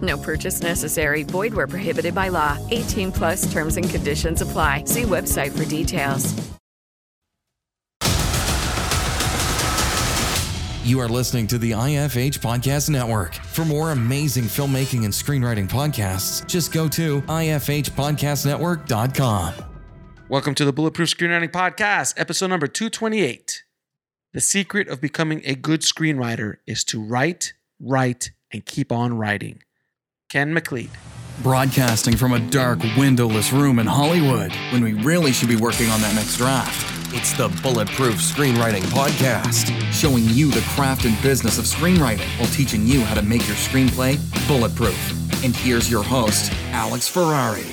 No purchase necessary. Void where prohibited by law. 18 plus terms and conditions apply. See website for details. You are listening to the IFH Podcast Network. For more amazing filmmaking and screenwriting podcasts, just go to ifhpodcastnetwork.com. Welcome to the Bulletproof Screenwriting Podcast, episode number 228. The secret of becoming a good screenwriter is to write, write, and keep on writing. Ken McLeod. Broadcasting from a dark, windowless room in Hollywood when we really should be working on that next draft. It's the Bulletproof Screenwriting Podcast, showing you the craft and business of screenwriting while teaching you how to make your screenplay bulletproof. And here's your host, Alex Ferrari.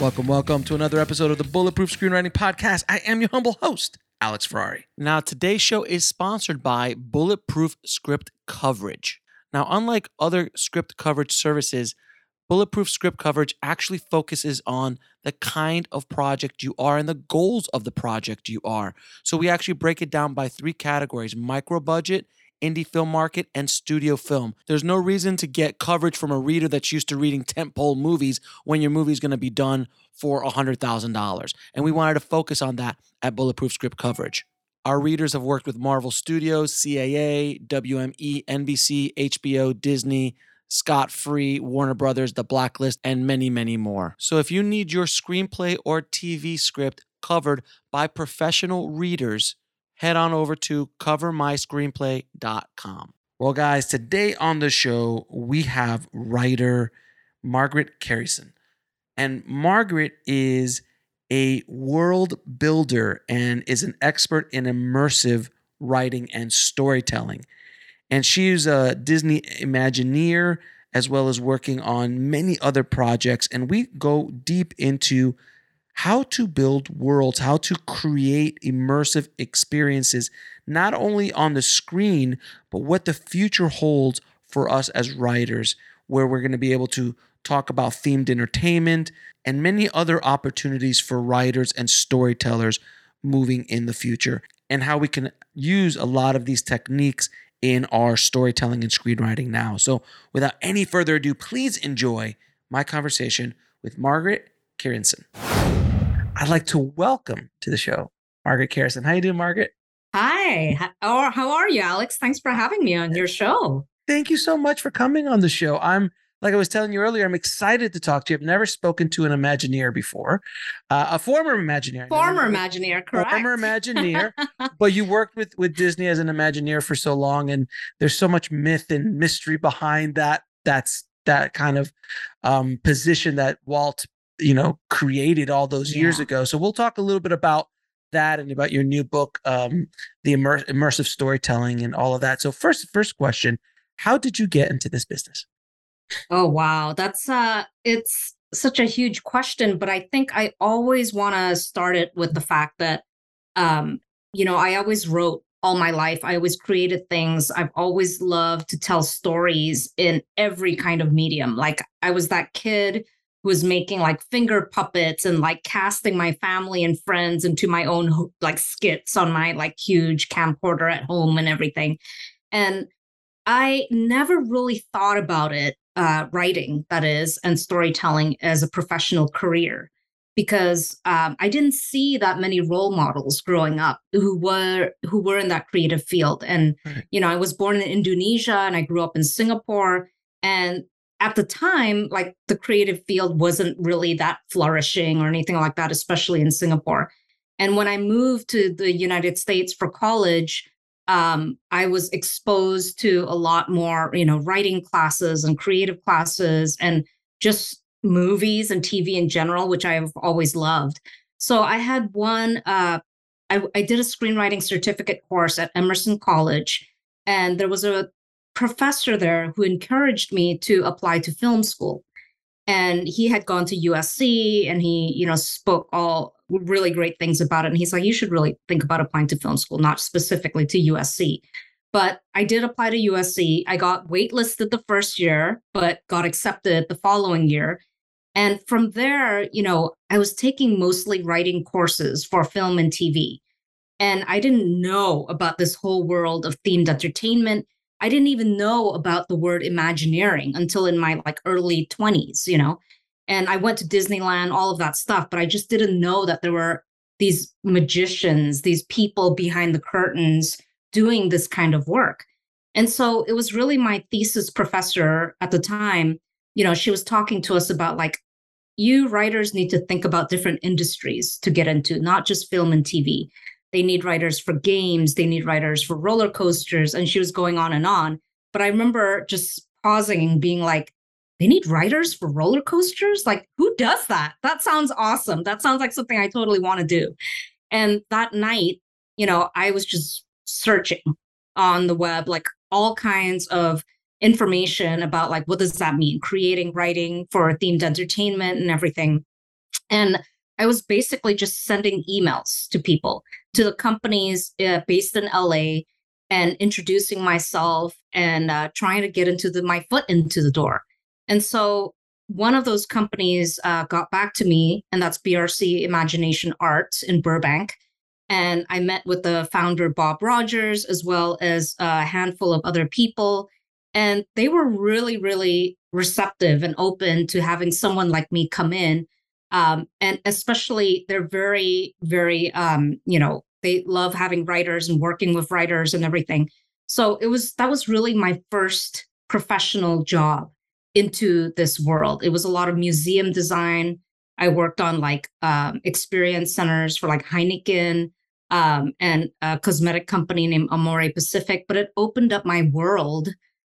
Welcome, welcome to another episode of the Bulletproof Screenwriting Podcast. I am your humble host, Alex Ferrari. Now, today's show is sponsored by Bulletproof Script Coverage. Now, unlike other script coverage services, Bulletproof Script Coverage actually focuses on the kind of project you are and the goals of the project you are. So we actually break it down by three categories micro budget, indie film market, and studio film. There's no reason to get coverage from a reader that's used to reading tentpole movies when your movie's going to be done for $100,000. And we wanted to focus on that at Bulletproof Script Coverage. Our readers have worked with Marvel Studios, CAA, WME, NBC, HBO, Disney, Scott Free, Warner Brothers, The Blacklist, and many, many more. So if you need your screenplay or TV script covered by professional readers, head on over to covermyscreenplay.com. Well, guys, today on the show, we have writer Margaret Kerrison. And Margaret is a world builder and is an expert in immersive writing and storytelling. And she's a Disney Imagineer as well as working on many other projects. And we go deep into how to build worlds, how to create immersive experiences, not only on the screen, but what the future holds for us as writers, where we're going to be able to talk about themed entertainment and many other opportunities for writers and storytellers moving in the future, and how we can use a lot of these techniques in our storytelling and screenwriting now. So, without any further ado, please enjoy my conversation with Margaret Kerrison. I'd like to welcome to the show Margaret Kerrison. How you doing, Margaret? Hi. How how are you, Alex? Thanks for having me on your show. Thank you so much for coming on the show. I'm like I was telling you earlier, I'm excited to talk to you. I've never spoken to an Imagineer before, uh, a former Imagineer. Former Imagineer, correct? Former Imagineer, but you worked with with Disney as an Imagineer for so long, and there's so much myth and mystery behind that. That's that kind of um, position that Walt, you know, created all those years Yeah. ago. So we'll talk a little bit about that and about your new book, um, the immer- immersive storytelling and all of that. So first, first question: How did you get into this business? Oh wow, that's uh it's such a huge question, but I think I always want to start it with the fact that um you know, I always wrote all my life. I always created things. I've always loved to tell stories in every kind of medium. Like I was that kid who was making like finger puppets and like casting my family and friends into my own like skits on my like huge camcorder at home and everything. And I never really thought about it, uh, writing, that is, and storytelling as a professional career because um, I didn't see that many role models growing up who were who were in that creative field. And Right. you know, I was born in Indonesia and I grew up in Singapore, and at the time, like the creative field wasn't really that flourishing or anything like that, especially in Singapore. And when I moved to the United States for college, um, I was exposed to a lot more, you know, writing classes and creative classes and just movies and TV in general, which I've always loved. So I had one, uh, I, I did a screenwriting certificate course at Emerson College, and there was a professor there who encouraged me to apply to film school. And he had gone to USC and he, you know, spoke all really great things about it. And he's like, you should really think about applying to film school, not specifically to USC. But I did apply to USC. I got waitlisted the first year, but got accepted the following year. And from there, you know, I was taking mostly writing courses for film and TV. And I didn't know about this whole world of themed entertainment. I didn't even know about the word Imagineering until in my like early 20s, you know. And I went to Disneyland, all of that stuff, but I just didn't know that there were these magicians, these people behind the curtains doing this kind of work. And so it was really my thesis professor at the time you know, she was talking to us about like, you writers need to think about different industries to get into, not just film and TV. They need writers for games, they need writers for roller coasters. And she was going on and on. But I remember just pausing and being like, they need writers for roller coasters? Like, who does that? That sounds awesome. That sounds like something I totally want to do. And that night, you know, I was just searching on the web, like all kinds of information about like what does that mean creating writing for themed entertainment and everything and i was basically just sending emails to people to the companies uh, based in la and introducing myself and uh, trying to get into the my foot into the door and so one of those companies uh, got back to me and that's brc imagination arts in burbank and i met with the founder bob rogers as well as a handful of other people and they were really, really receptive and open to having someone like me come in. Um, and especially, they're very, very, um, you know, they love having writers and working with writers and everything. So it was that was really my first professional job into this world. It was a lot of museum design. I worked on like um, experience centers for like Heineken um, and a cosmetic company named Amore Pacific, but it opened up my world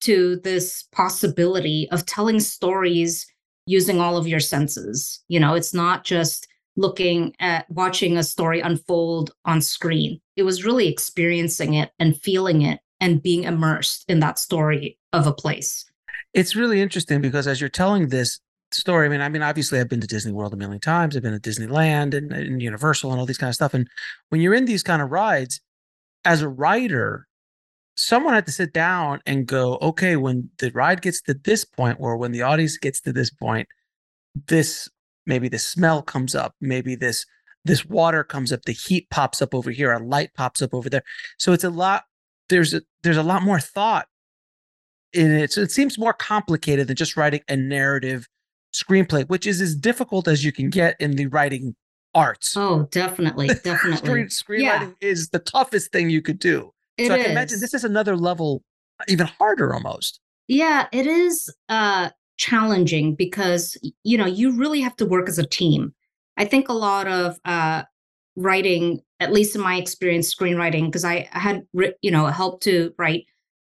to this possibility of telling stories using all of your senses. You know, it's not just looking at watching a story unfold on screen. It was really experiencing it and feeling it and being immersed in that story of a place. It's really interesting because as you're telling this story, I mean, I mean, obviously I've been to Disney World a million times. I've been to Disneyland and, and Universal and all these kind of stuff. And when you're in these kind of rides, as a writer, someone had to sit down and go, okay, when the ride gets to this point, or when the audience gets to this point, this maybe the smell comes up, maybe this this water comes up, the heat pops up over here, a light pops up over there. So it's a lot. There's a there's a lot more thought in it. So it seems more complicated than just writing a narrative screenplay, which is as difficult as you can get in the writing arts. Oh, definitely, definitely. Screen, screenwriting yeah. is the toughest thing you could do. It so I can imagine this is another level, even harder almost. Yeah, it is uh, challenging because you know you really have to work as a team. I think a lot of uh, writing, at least in my experience, screenwriting, because I, I had you know helped to write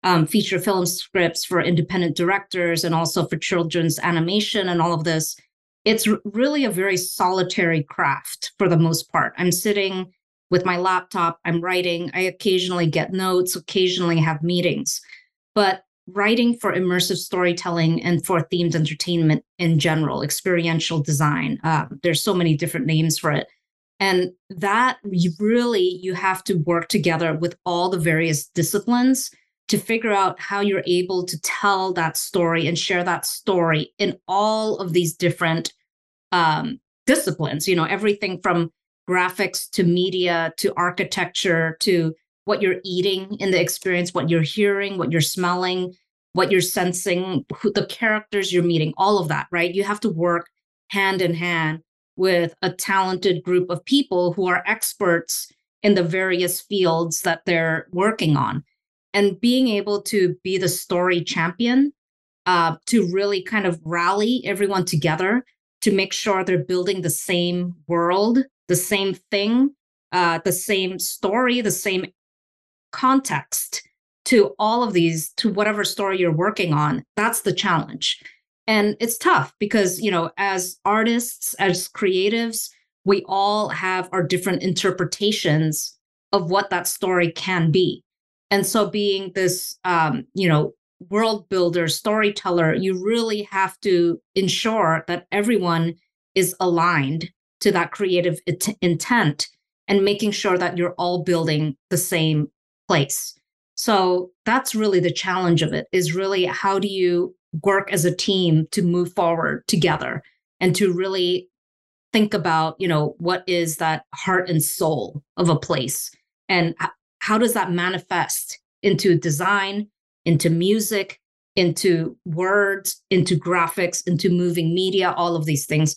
um, feature film scripts for independent directors and also for children's animation and all of this. It's really a very solitary craft for the most part. I'm sitting with my laptop, I'm writing. I occasionally get notes, occasionally have meetings. But writing for immersive storytelling and for themed entertainment in general, experiential design, uh, there's so many different names for it. And that you really you have to work together with all the various disciplines to figure out how you're able to tell that story and share that story in all of these different um, disciplines. You know, everything from graphics to media to architecture to what you're eating in the experience, what you're hearing, what you're smelling, what you're sensing, who, the characters you're meeting, all of that, right? You have to work hand in hand with a talented group of people who are experts in the various fields that they're working on. And being able to be the story champion uh, to really kind of rally everyone together to make sure they're building the same world, the same thing, uh, the same story, the same context to all of these, to whatever story you're working on. That's the challenge. And it's tough because, you know, as artists, as creatives, we all have our different interpretations of what that story can be. And so, being this, um, you know, world builder, storyteller, you really have to ensure that everyone is aligned to that creative it- intent and making sure that you're all building the same place. So that's really the challenge of it is really how do you work as a team to move forward together and to really think about, you know, what is that heart and soul of a place and how does that manifest into design, into music, into words, into graphics, into moving media, all of these things.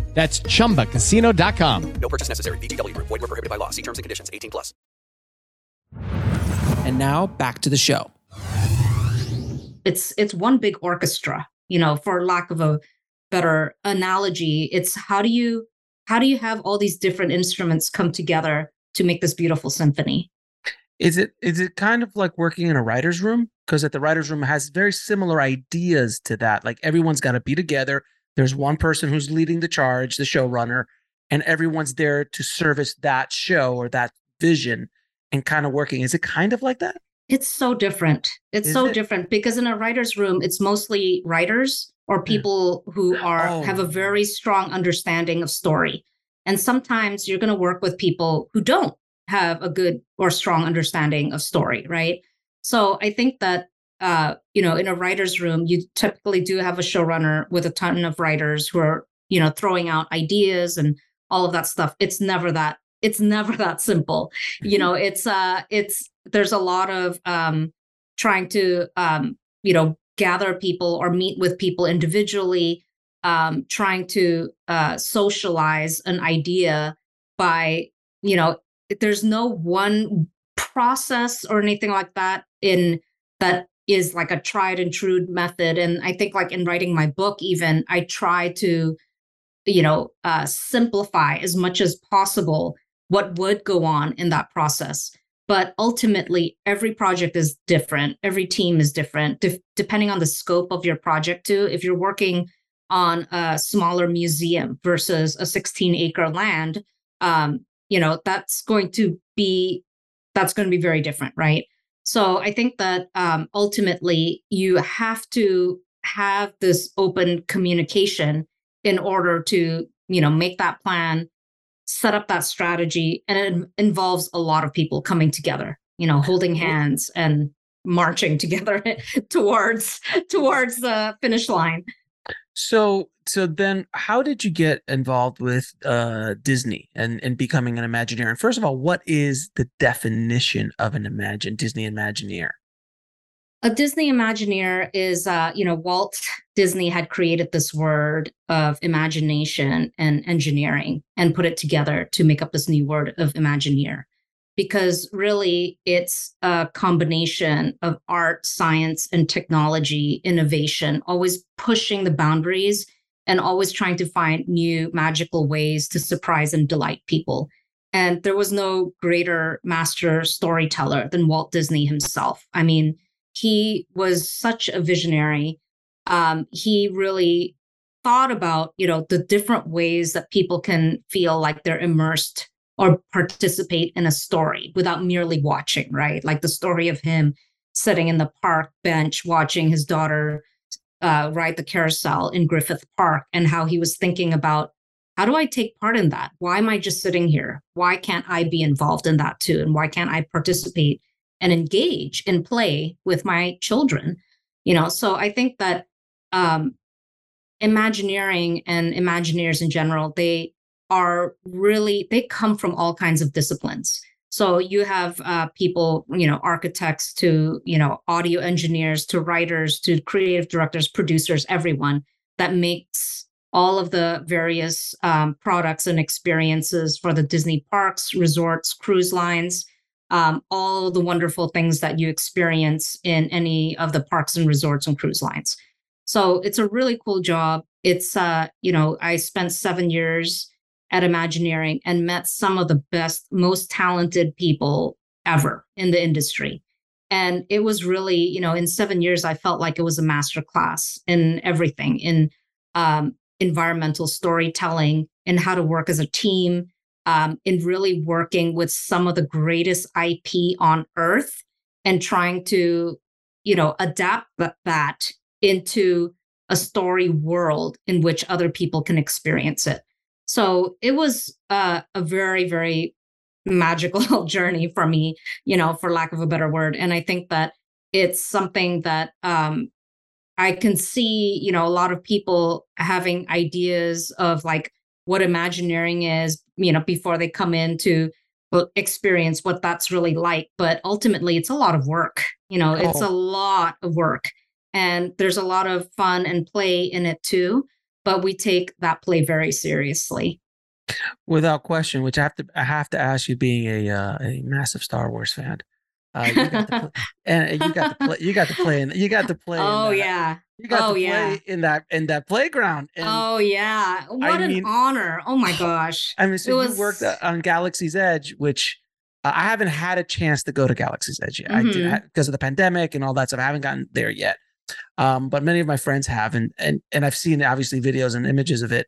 That's chumbacasino.com. No purchase necessary. VGW Group. Void were prohibited by law. See terms and conditions. 18 plus. And now back to the show. It's it's one big orchestra, you know, for lack of a better analogy. It's how do you how do you have all these different instruments come together to make this beautiful symphony? Is it is it kind of like working in a writer's room? Because at the writer's room has very similar ideas to that. Like everyone's got to be together. There's one person who's leading the charge, the showrunner, and everyone's there to service that show or that vision and kind of working. Is it kind of like that? It's so different. It's Is so it? different because in a writer's room, it's mostly writers or hmm. people who are Oh. have a very strong understanding of story. And sometimes you're going to work with people who don't have a good or strong understanding of story, right? So I think that uh, you know, in a writer's room, you typically do have a showrunner with a ton of writers who are, you know, throwing out ideas and all of that stuff. It's never that it's never that simple. You know, it's uh it's there's a lot of um trying to um, you know, gather people or meet with people individually, um, trying to uh socialize an idea by, you know, there's no one process or anything like that in that is like a tried and true method. And i think like in writing my book even i try to you know uh, simplify as much as possible what would go on in that process. But ultimately every project is different. Every team is different de- depending on the scope of your project too. If you're working on a smaller museum versus a 16 acre land um, you know that's going to be that's going to be very different right so I think that um, ultimately you have to have this open communication in order to, you know, make that plan, set up that strategy, and it involves a lot of people coming together, you know, holding hands and marching together towards towards the finish line. So so then how did you get involved with uh Disney and and becoming an Imagineer? And first of all, what is the definition of an Imagine Disney Imagineer? a Disney Imagineer is, uh, you know, Walt Disney had created this word of imagination and engineering and put it together to make up this new word of Imagineer. Because really, it's a combination of art, science, and technology innovation, always pushing the boundaries and always trying to find new magical ways to surprise and delight people. And there was no greater master storyteller than Walt Disney himself. I mean, he was such a visionary. Um, he really thought about, you know, the different ways that people can feel like they're immersed or participate in a story without merely watching, right? Like the story of him sitting in the park bench watching his daughter uh, ride the carousel in Griffith Park and how he was thinking about how do I take part in that? Why am I just sitting here? Why can't I be involved in that too? And why can't I participate and engage and play with my children? You know, so I think that um, Imagineering and Imagineers in general, they are really, they come from all kinds of disciplines. So you have uh, people, you know, architects to, you know, audio engineers to writers to creative directors, producers, everyone that makes all of the various um, products and experiences for the Disney parks, resorts, cruise lines, um, all the wonderful things that you experience in any of the parks and resorts and cruise lines. So it's a really cool job. It's, uh, you know, I spent seven years at Imagineering and met some of the best, most talented people ever in the industry. And it was really, you know, in seven years, I felt like it was a master class in everything in um, environmental storytelling and how to work as a team, um, in really working with some of the greatest IP on earth and trying to, you know, adapt that into a story world in which other people can experience it. So it was uh, a very, very magical journey for me, you know, for lack of a better word. And I think that it's something that um, I can see, you know, a lot of people having ideas of like what Imagineering is, you know, before they come in to experience what that's really like. But ultimately, it's a lot of work. You know, oh. it's a lot of work. And there's a lot of fun and play in it too but we take that play very seriously. Without question, which I have to I have to ask you, being a uh, a massive Star Wars fan, uh, you got to play, and you got to play. You got to play. In, you got to play. Oh that, yeah. You got oh, to play yeah. in that in that playground. And oh yeah! What I an mean, honor! Oh my gosh! I mean, so was... you worked on Galaxy's Edge, which uh, I haven't had a chance to go to Galaxy's Edge yet. Mm-hmm. I did because of the pandemic and all that stuff. I haven't gotten there yet. Um, but many of my friends have, and and and I've seen obviously videos and images of it.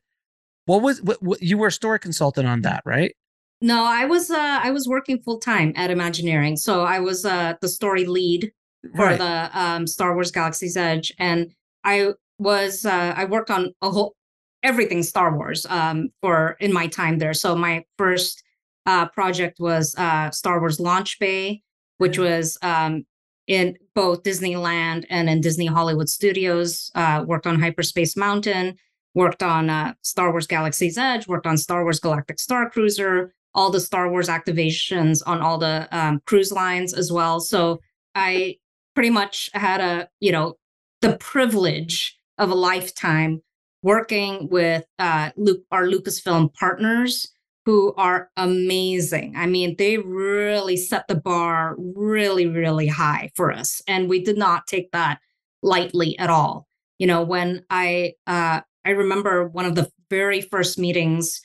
What was what, what you were a story consultant on that, right? No, I was uh, I was working full time at Imagineering, so I was uh, the story lead for right. the um, Star Wars Galaxy's Edge, and I was uh, I worked on a whole everything Star Wars um, for in my time there. So my first uh, project was uh, Star Wars Launch Bay, which mm-hmm. was um, in both Disneyland and in Disney Hollywood Studios. Uh, worked on Hyperspace Mountain, worked on uh, Star Wars Galaxy's Edge, worked on Star Wars Galactic Star Cruiser, all the Star Wars activations on all the um, cruise lines as well. So I pretty much had a, you know, the privilege of a lifetime working with uh, Luke, our Lucasfilm partners who are amazing. I mean, they really set the bar really, really high for us. And we did not take that lightly at all. You know, when I uh I remember one of the very first meetings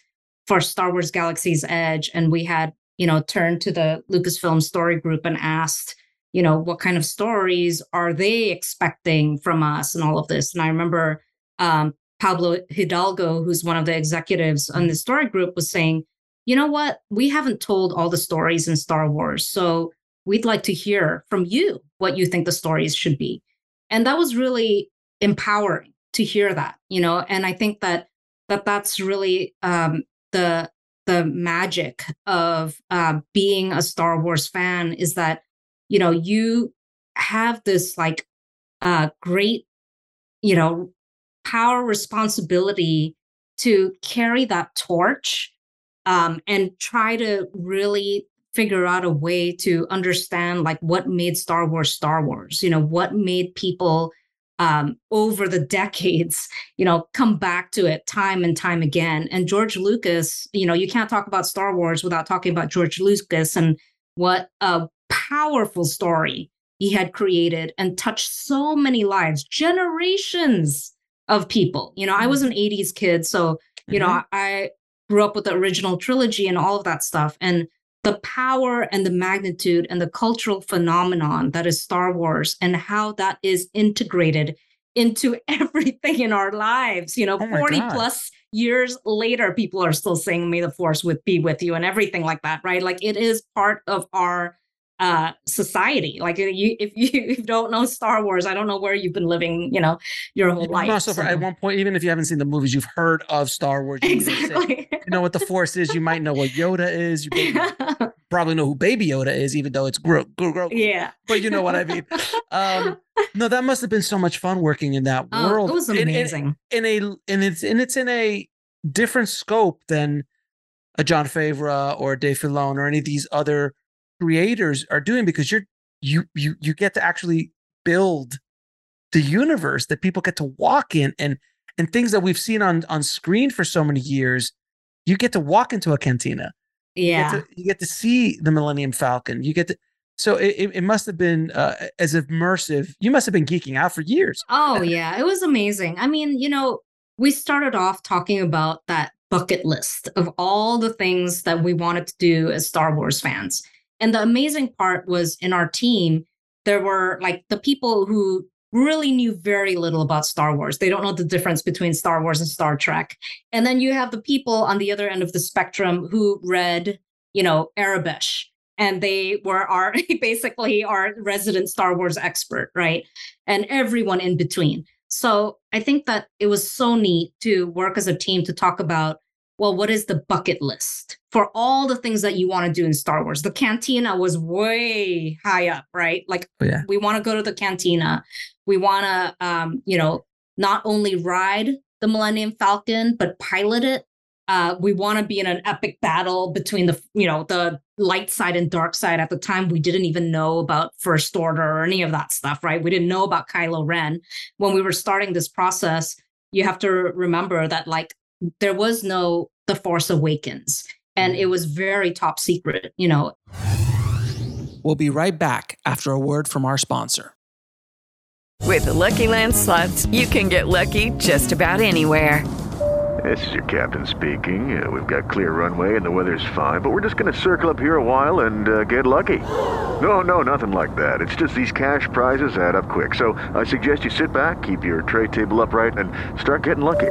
for Star Wars Galaxy's Edge, and we had, you know, turned to the Lucasfilm story group and asked, you know, what kind of stories are they expecting from us and all of this. And I remember um, Pablo Hidalgo, who's one of the executives on the story group, was saying, you know what? We haven't told all the stories in Star Wars. So we'd like to hear from you what you think the stories should be. And that was really empowering to hear that, you know, and I think that that that's really um, the the magic of uh, being a Star Wars fan is that you know you have this like uh, great you know power responsibility to carry that torch um, and try to really figure out a way to understand like what made Star Wars Star Wars, you know, what made people um, over the decades, you know, come back to it time and time again. And George Lucas, you know, you can't talk about Star Wars without talking about George Lucas and what a powerful story he had created and touched so many lives, generations of people. You know, I was an 80s kid, so, you Mm-hmm. know, I grew up with the original trilogy and all of that stuff. And the power and the magnitude and the cultural phenomenon that is Star Wars and how that is integrated into everything in our lives. You know, Oh 40 God. plus years later, people are still saying, May the Force with be with you and everything like that, right? Like it is part of our uh society like you if you, don't know star wars i don't know where you've been living you know your whole life have, so- at one point, even if you haven't seen the movies, you've heard of Star Wars. You, exactly you know what the Force is. You might know what Yoda is. You probably know who Baby Yoda is, even though it's Gro- Gro- Grogu. yeah But you know what I mean. Um, no, that must have been so much fun working in that oh, world. it was In- in- amazing in a and it's and it's in a different scope than a Jon Favreau or Dave Filoni or any of these other creators are doing because you're you you you get to actually build the universe that people get to walk in and and things that we've seen on on screen for so many years you get to walk into a cantina you yeah get to, you get to see the millennium falcon you get to so it, it, it must have been uh, as immersive you must have been geeking out for years Oh, yeah. It was amazing. I mean, you know, we started off talking about that bucket list of all the things that we wanted to do as Star Wars fans. And the amazing part was in our team, there were like the people who really knew very little about Star Wars. They don't know the difference between Star Wars and Star Trek. And then you have the people on the other end of the spectrum who read, you know, Aurebesh and they were our basically our resident Star Wars expert, right? And everyone in between. So I think that it was so neat to work as a team to talk about, well, what is the bucket list for all the things that you want to do in Star Wars? The cantina was way high up, right? Like Oh, yeah. we want to go to the cantina. We want to, um, you know, not only ride the Millennium Falcon, but pilot it. Uh, we want to be in an epic battle between the, you know, the light side and dark side. At the time, we didn't even know about First Order or any of that stuff, right? We didn't know about Kylo Ren. When we were starting this process, you have to remember that, like, there was no The Force Awakens, and it was very top secret, you know, we'll be right back after a word from our sponsor With the Lucky Land slots, you can get lucky just about anywhere. This is your captain speaking. Uh, we've got clear runway and the weather's fine, but we're just going to circle up here a while and uh, get lucky. No, no, nothing like that. It's just these cash prizes add up quick. So I suggest you sit back, keep your tray table upright, and start getting lucky.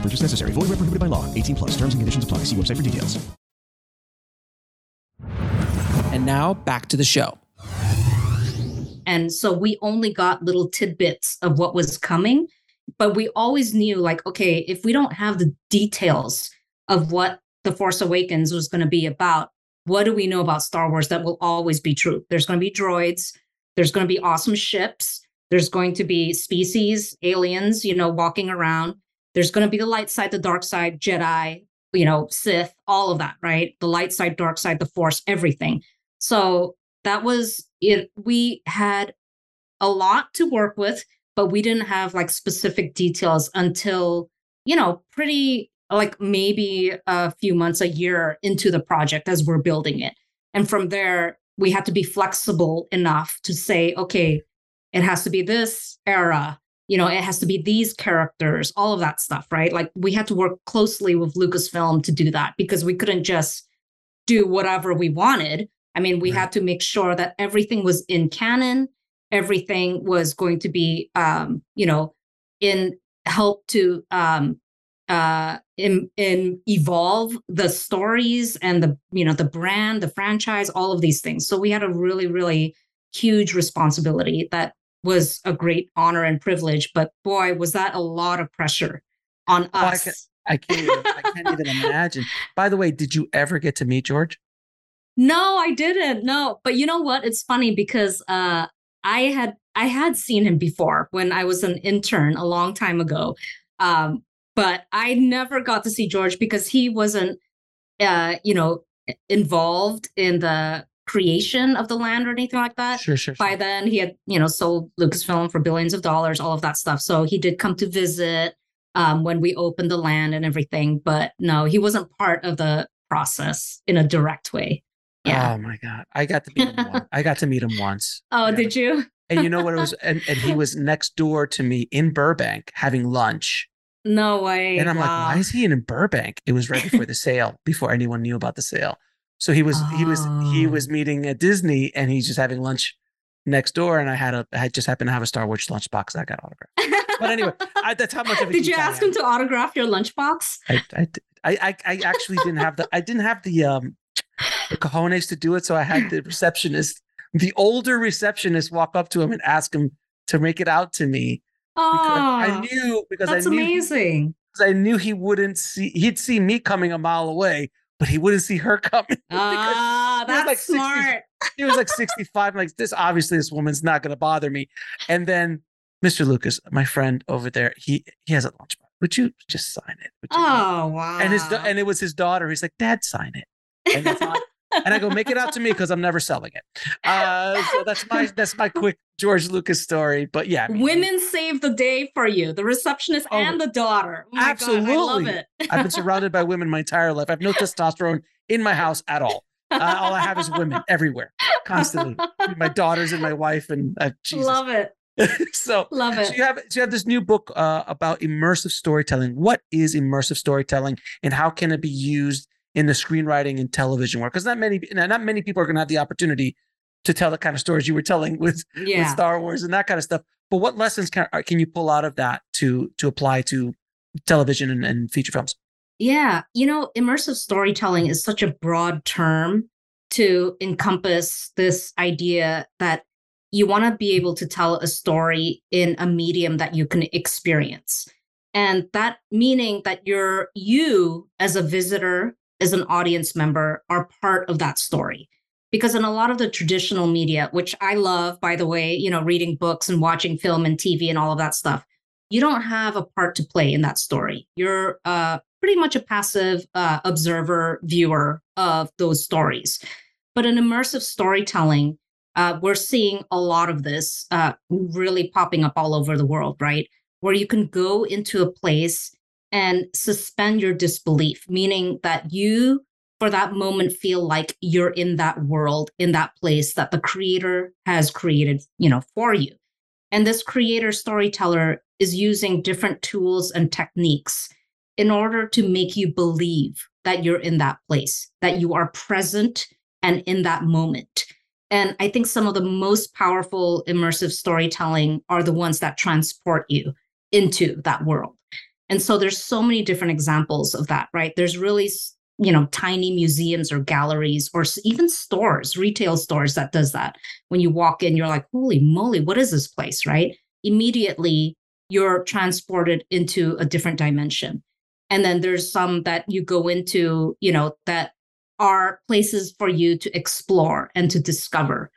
No purchase necessary. Void where prohibited by law. 18 plus. Terms and conditions apply. See website for details. and now back to the show And so we only got little tidbits of what was coming, but we always knew like, okay, if we don't have the details of what The Force Awakens was going to be about, what do we know about Star Wars that will always be true? There's going to be droids, there's going to be awesome ships, there's going to be species, aliens, you know, walking around. There's going to be the light side, the dark side, Jedi, you know, Sith, all of that, right? The light side, dark side, the Force, everything. So that was it. We had a lot to work with. but we didn't have like specific details until, you know, pretty like maybe a few months, a year into the project as we're building it. And from there, we had to be flexible enough to say, okay, it has to be this era, you know, it has to be these characters, all of that stuff, right? Like we had to work closely with Lucasfilm to do that because we couldn't just do whatever we wanted. I mean, we right. had to make sure that everything was in canon, everything was going to be, um, you know, in help to um, uh, in, in evolve the stories and the you know the brand, the franchise, all of these things. So we had a really really huge responsibility that was a great honor and privilege. But boy, was that a lot of pressure on oh, us. I, can, I can't even, I can't even imagine. By the way, did you ever get to meet George? No, I didn't. No, but you know what? It's funny because uh, I had I had seen him before when I was an intern a long time ago. Um, but I never got to see George because he wasn't, uh, you know, involved in the creation of the land or anything like that. Sure, sure, sure. By then, he had, you know, sold Lucasfilm for billions of dollars, all of that stuff. So he did come to visit um, when we opened the land and everything. But no, he wasn't part of the process in a direct way. Yeah. Oh my god, I got to meet him. once. I got to meet him once. Oh, yeah. did you? and you know what it was? And, and he was next door to me in Burbank having lunch. No way. And I'm wow. like, why is he in Burbank? It was right before the sale, before anyone knew about the sale. So he was oh. he was he was oh. meeting at Disney and he's just having lunch next door. And I had a I just happened to have a Star Wars lunchbox I got autographed. But anyway, I, that's how much of a Did you ask him to autograph your lunchbox? I, I, I, I actually didn't have the I didn't have the um the cojones to do it. So I had the receptionist, the older receptionist, walk up to him and ask him to make it out to me. Oh, I knew because that's I knew amazing. He, because I knew he wouldn't see. He'd see me coming a mile away, but he wouldn't see her coming. Ah, that's like smart. 60, he was like 65. like this, obviously, this woman's not going to bother me. And then Mr. Lucas, my friend over there, he he has a lunchbox. Would you just sign it? oh wow! And his and it was his daughter. He's like, Dad, sign it. And, and I go, make it out to me because I'm never selling it. Uh, so that's my that's my quick George Lucas story. But yeah, I mean, women save the day for you, the receptionist oh, and the daughter. Oh absolutely, God, I love it. I've been surrounded by women my entire life. I have no testosterone in my house at all. Uh, all I have is women everywhere, constantly. my daughters and my wife, and uh, love it. so love it. So you have so you have this new book uh, about immersive storytelling. What is immersive storytelling, and how can it be used in the screenwriting and television work? Because not many not many people are going to have the opportunity to tell the kind of stories you were telling with, yeah. with Star Wars and that kind of stuff. But what lessons can can you pull out of that to to apply to television and, and feature films? Yeah, you know, immersive storytelling is such a broad term to encompass this idea that you want to be able to tell a story in a medium that you can experience. And that meaning that you're you as a visitor, as an audience member, are part of that story. Because in a lot of the traditional media, which I love, by the way, you know, reading books and watching film and TV and all of that stuff, you don't have a part to play in that story. You're uh, pretty much a passive uh, observer, viewer of those stories. But in immersive storytelling, uh, we're seeing a lot of this uh, really popping up all over the world, right? Where you can go into a place and suspend your disbelief, meaning that you, for that moment, feel like you're in that world, in that place that the creator has created, you know, for you. And this creator storyteller is using different tools and techniques in order to make you believe that you're in that place, that you are present and in that moment. And I think some of the most powerful immersive storytelling are the ones that transport you into that world. And so there's so many different examples of that, right? There's really, you know, tiny museums or galleries or even stores, retail stores that does that. When you walk in, you're like, holy moly, what is this place, right? Immediately you're transported into a different dimension. And then there's some that you go into, you know, that are places for you to explore and to discover.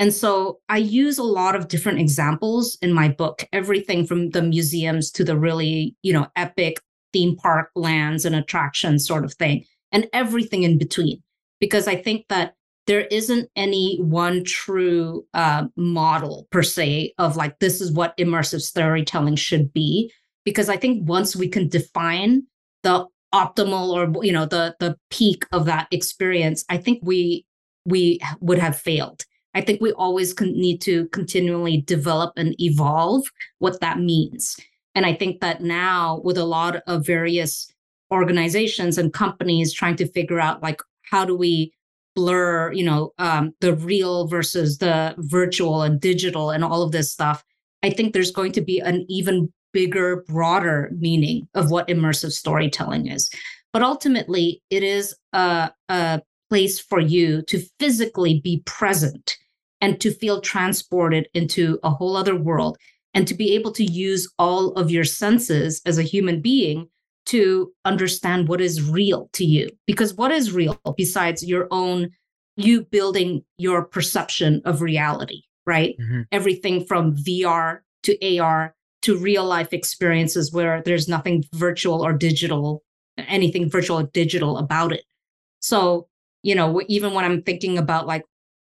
And so I use a lot of different examples in my book, everything from the museums to the really, you know, epic theme park lands and attractions sort of thing, and everything in between. Because I think that there isn't any one true uh, model per se of like this is what immersive storytelling should be because i think once we can define the optimal or you know the the peak of that experience i think we we would have failed i think we always con- need to continually develop and evolve what that means. And i think that now with a lot of various organizations and companies trying to figure out like how do we blur you know um, the real versus the virtual and digital and all of this stuff i think there's going to be an even bigger broader meaning of what immersive storytelling is. But ultimately it is a, a place for you to physically be present and to feel transported into a whole other world and to be able to use all of your senses as a human being to understand what is real to you. Because what is real besides your own, you building your perception of reality, right? Mm-hmm. Everything from VR to AR to real life experiences where there's nothing virtual or digital, anything virtual or digital about it. So, you know, even when I'm thinking about like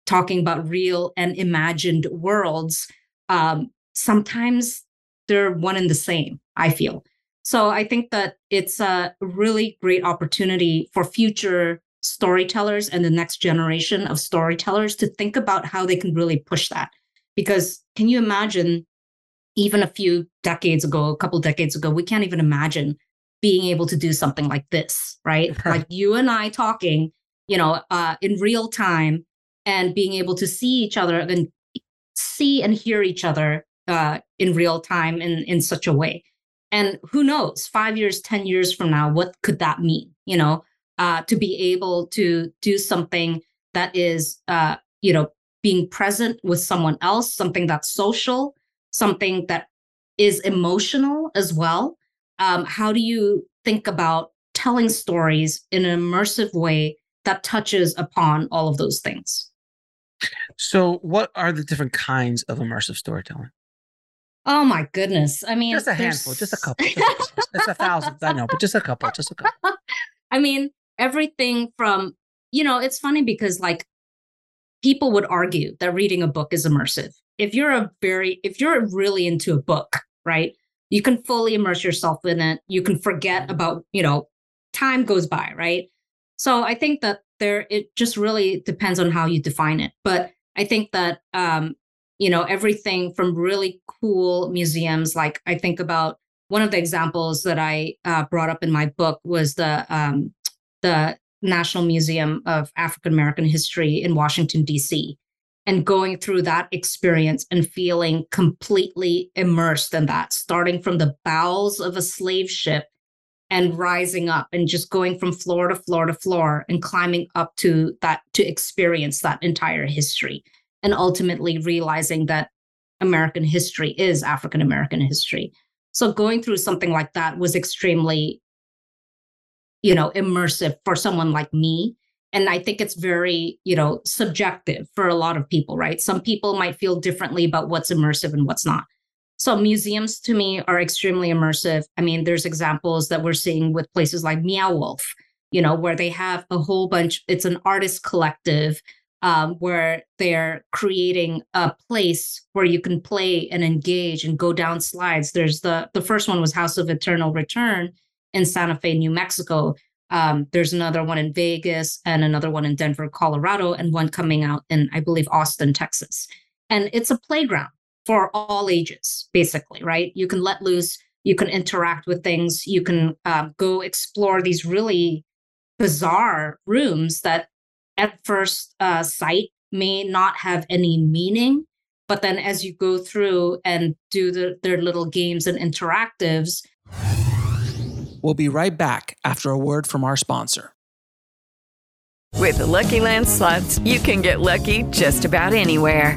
talking about real and imagined worlds, um, sometimes they're one and the same, I feel. So I think that it's a really great opportunity for future storytellers and the next generation of storytellers to think about how they can really push that. Because can you imagine, even a few decades ago, a couple decades ago, we can't even imagine being able to do something like this, right? like you and I talking, you know, uh, in real time and being able to see each other and see and hear each other uh, in real time in, in such a way. And who knows, five years, 10 years from now, what could that mean? You know, uh, to be able to do something that is, uh, you know, being present with someone else, something that's social, something that is emotional as well. Um, how do you think about telling stories in an immersive way that touches upon all of those things? So, what are the different kinds of immersive storytelling? Oh my goodness. I mean, just a handful, just a couple. Just, just a thousand. I know, but just a couple, just a couple. I mean, everything from, you know, it's funny because like people would argue that reading a book is immersive. If you're a very, if you're really into a book, right, you can fully immerse yourself in it. You can forget mm-hmm. about, you know, time goes by, right? So I think that there, it just really depends on how you define it. But I think that um, you know everything from really cool museums like i think about one of the examples that i uh, brought up in my book was the um, the national museum of african american history in washington d.c and going through that experience and feeling completely immersed in that starting from the bowels of a slave ship and rising up and just going from floor to floor to floor and climbing up to that to experience that entire history and ultimately realizing that American history is African American history. So going through something like that was extremely, you know, immersive for someone like me. And I think it's very, you know, subjective for a lot of people, right? Some people might feel differently about what's immersive and what's not. So museums to me are extremely immersive. I mean, there's examples that we're seeing with places like Meow Wolf, you know, where they have a whole bunch, it's an artist collective um, where they're creating a place where you can play and engage and go down slides. There's the the first one was House of Eternal Return in Santa Fe, New Mexico. Um, there's another one in Vegas and another one in Denver, Colorado, and one coming out in I believe Austin, Texas. And it's a playground for all ages, basically, right? You can let loose, you can interact with things, you can um, go explore these really bizarre rooms that at first uh, sight may not have any meaning but then as you go through and do the, their little games and interactives we'll be right back after a word from our sponsor with the lucky land slots you can get lucky just about anywhere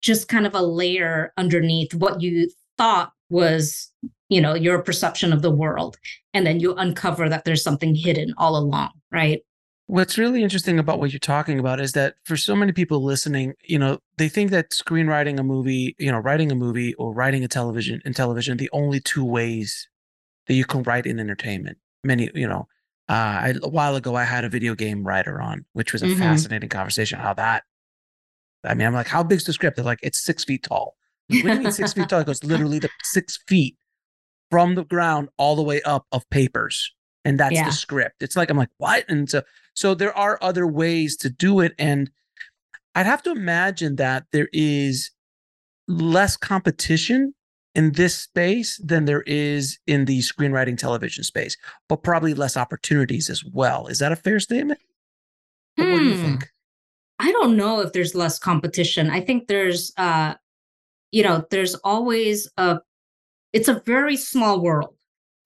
just kind of a layer underneath what you thought was you know your perception of the world and then you uncover that there's something hidden all along right What's really interesting about what you're talking about is that for so many people listening, you know, they think that screenwriting a movie, you know, writing a movie or writing a television in television, the only two ways that you can write in entertainment. Many, you know, uh, I, a while ago I had a video game writer on, which was a Mhm. fascinating conversation. How that, I mean, I'm like, how big's the script? They're like, it's six feet tall. What do you mean six feet tall? It goes literally the six feet from the ground all the way up of papers, and that's Yeah. the script. It's like I'm like, what? And so, so there are other ways to do it, and I'd have to imagine that there is less competition in this space than there is in the screenwriting television space, but probably less opportunities as well. Is that a fair statement? What do you Hmm. think? I don't know if there's less competition. I think there's uh you know there's always a it's a very small world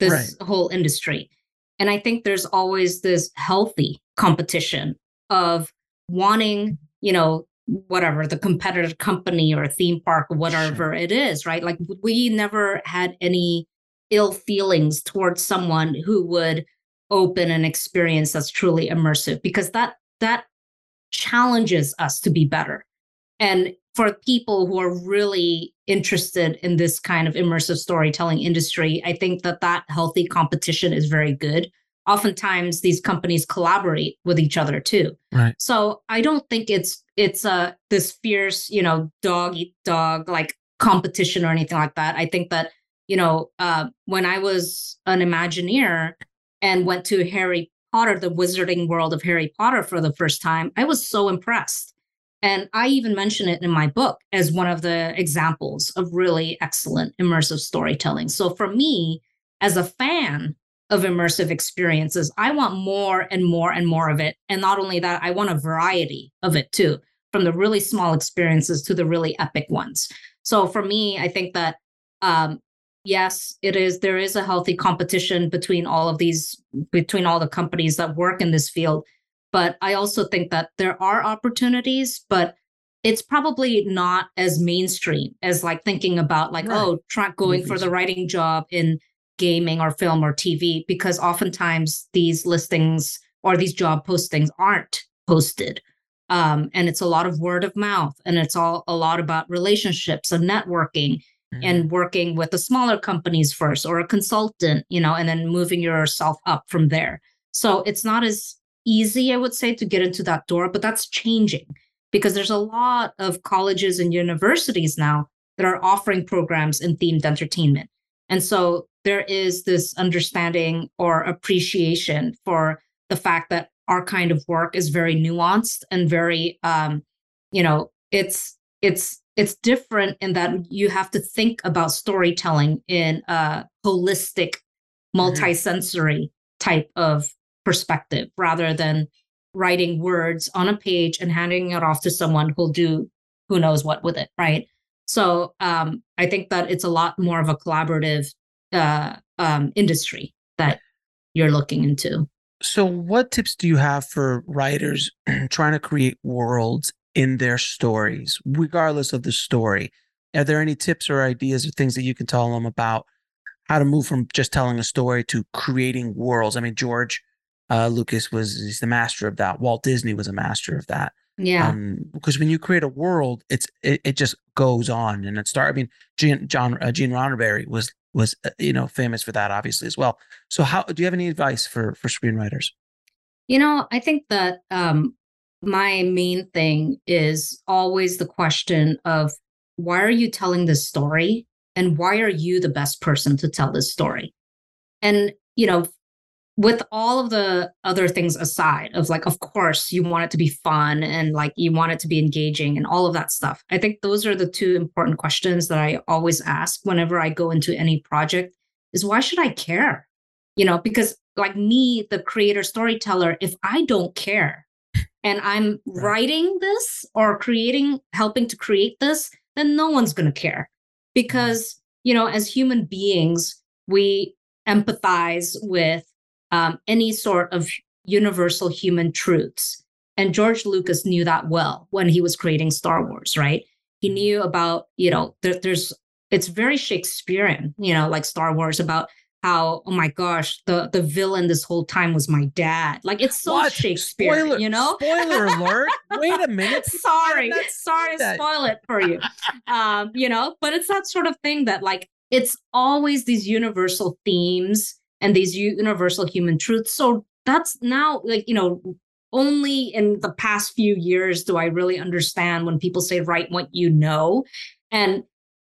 this whole industry. And i think there's always this healthy competition of wanting you know whatever the competitive company or theme park or whatever it is right? Like we never had any ill feelings towards someone who would open an experience that's truly immersive because that that challenges us to be better. And for people who are really interested in this kind of immersive storytelling industry i think that that healthy competition is very good. Oftentimes these companies collaborate with each other too. Right. so i don't think it's it's a this fierce you know dog eat dog like competition or anything like that. I think that you know uh, when i was an imagineer and went to harry potter the wizarding world of harry potter for the first time i was so impressed. And i even mention it in my book as one of the examples of really excellent immersive storytelling. So for me as a fan of immersive experiences i want more and more and more of it. And not only that i want a variety of it too from the really small experiences to the really epic ones. So for me i think that um, yes it is. There is a healthy competition between all of these between all the companies that work in this field. But i also think that there are opportunities but it's probably not as mainstream as like thinking about like Right. oh try going for the writing job in gaming or film or tv because oftentimes these listings or these job postings aren't posted. Um, and it's a lot of word of mouth and it's all a lot about relationships and networking Mm-hmm. and working with the smaller companies first or a consultant you know and then moving yourself up from there so it's not as easy i would say to get into that door but that's changing because there's a lot of colleges and universities now that are offering programs in themed entertainment and so there is this understanding or appreciation for the fact that our kind of work is very nuanced and very um you know it's it's it's different in that you have to think about storytelling in a holistic multisensory type of perspective rather than writing words on a page and handing it off to someone who'll do who knows what with it right? So um, i think that it's a lot more of a collaborative uh, um, industry that you're looking into. So, what tips do you have for writers trying to create worlds in their stories, regardless of the story? Are there any tips or ideas or things that you can tell them about how to move from just telling a story to creating worlds? I mean, George uh, Lucas was he's the master of that. Walt Disney was a master of that. yeah Um, because when you create a world, it's it, it just goes on and it start. I mean, Gene, John uh, Gene Roddenberry was was uh, you know famous for that, obviously as well. So, how do you have any advice for for screenwriters? You know, I think that um, my main thing is always the question of why are you telling this story and why are you the best person to tell this story? and you know with all of the other things aside of like of course you want it to be fun and like you want it to be engaging and all of that stuff i think those are the two important questions that i always ask whenever i go into any project is why should i care you know because like me the creator storyteller if i don't care and i'm writing this or creating helping to create this then no one's going to care because you know as human beings we empathize with um, any sort of universal human truths. And George Lucas knew that well when he was creating Star Wars, right? He Mm-hmm. knew about, you know, there, there's, it's very Shakespearean, you know, like Star Wars about how, oh my gosh, the the villain this whole time was my dad. Like it's so What? Shakespeare, Spoiler- you know? spoiler alert. Wait a minute. sorry, sorry to that. spoil it for you. um, you know, but it's that sort of thing that like it's always these universal themes and these universal human truths. So that's now like, you know, only in the past few years do I really understand when people say write what you know. And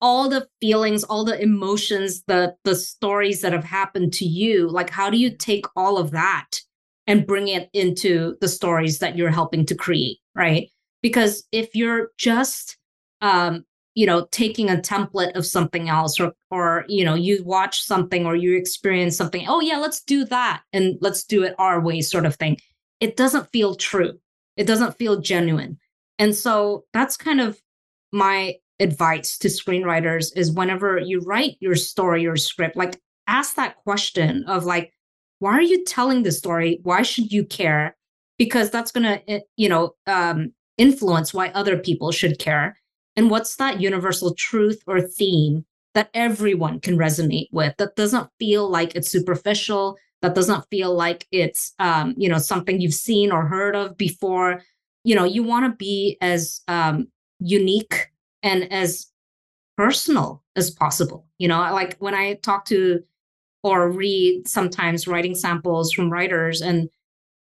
all the feelings, all the emotions, the the stories that have happened to you, like how do you take all of that and bring it into the stories that you're helping to create, right? Because if you're just um you know taking a template of something else or or you know you watch something or you experience something oh yeah let's do that and let's do it our way sort of thing it doesn't feel true it doesn't feel genuine and so that's kind of my advice to screenwriters is whenever you write your story or script like ask that question of like why are you telling the story? Why should you care? Because that's going to you know um, influence why other people should care. And what's that universal truth or theme that everyone can resonate with? That doesn't feel like it's superficial. That doesn't feel like it's um, you know something you've seen or heard of before. You know you want to be as um, unique and as personal as possible. You know like when i talk to or read sometimes writing samples from writers and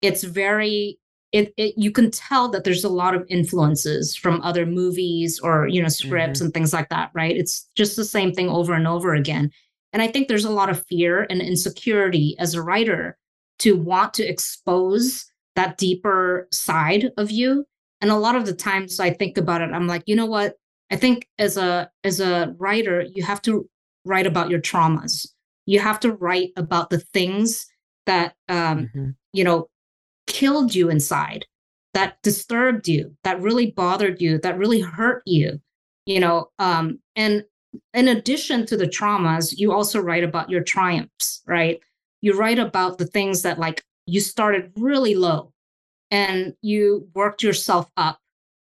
it's very it, it you can tell that there's a lot of influences from other movies or you know scripts Mhm. and things like that right? It's just the same thing over and over again. And i think there's a lot of fear and insecurity as a writer to want to expose that deeper side of you. And a lot of the times i think about it i'm like you know what i think as a as a writer you have to write about your traumas you have to write about the things that um Mm-hmm. you know killed you inside that disturbed you that really bothered you that really hurt you you know um and in addition to the traumas you also write about your triumphs right you write about the things that like you started really low and you worked yourself up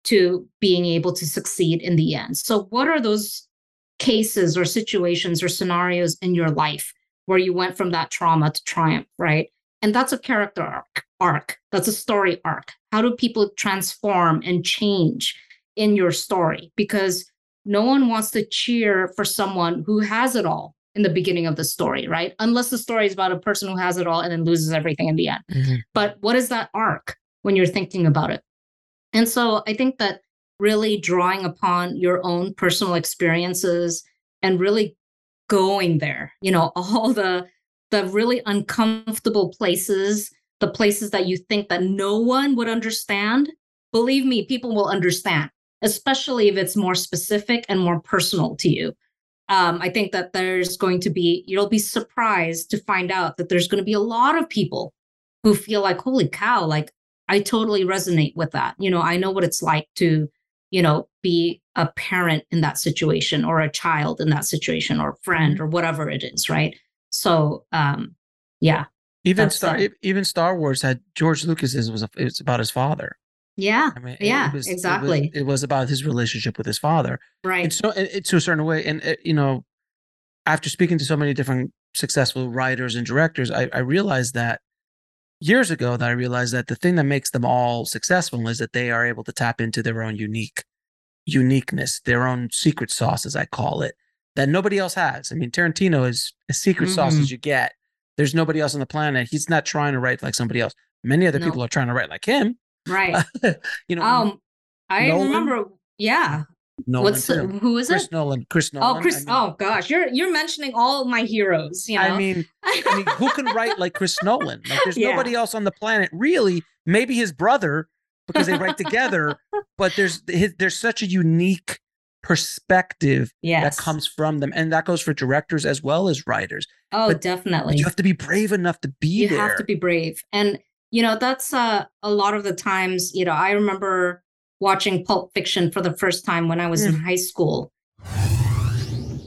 to being able to succeed in the end. So what are those cases or situations or scenarios in your life where you went from that trauma to triumph right? And that's a character arc arc. That's a story arc. How do people transform and change in your story? Because no one wants to cheer for someone who has it all in the beginning of the story right? Unless the story is about a person who has it all and then loses everything in the end. Mm-hmm. But what is that arc when you're thinking about it and so i think that really drawing upon your own personal experiences and really going there you know all the the really uncomfortable places the places that you think that no one would understand believe me people will understand especially if it's more specific and more personal to you. Um, i think that there's going to be you'll be surprised to find out that there's going to be a lot of people who feel like holy cow like i totally resonate with that. You know i know what it's like to you know be a parent in that situation or a child in that situation or friend or whatever it is right? So um yeah Even Star, even Star Wars had George Lucas's was a, it's about his father. yeah I mean, yeah it was, it was- exactly. It was, about his relationship with his father. right. And so, it, it- to a certain way, and uh, you know, after speaking to so many different successful writers and directors, I, I realized that years ago that I realized that the thing that makes them all successful is that they are able to tap into their own unique uniqueness, their own secret sauce, as I call it, that nobody else has. I mean, Tarantino is a secret sauce Mhm. as you get. There's nobody else on the planet. He's not trying to write like somebody else. Many other No. people are trying to write like him. right you know, um i remember yeah Nolan What's too. who is Chris it? Nolan. Chris Nolan. Oh, Chris. I mean, oh gosh, you're you're mentioning all my heroes. You know. I mean, I mean, who can write like Chris Nolan? Like, there's Yeah. nobody else on the planet really. Maybe his brother because they write together. But there's his, there's such a unique perspective Yes. that comes from them, and that goes for directors as well as writers. oh, but- definitely. But you have to be brave enough to be you there. have to be brave and you know that's uh, a lot of the times you know i remember watching pulp fiction for the first time when i was in mm. high school.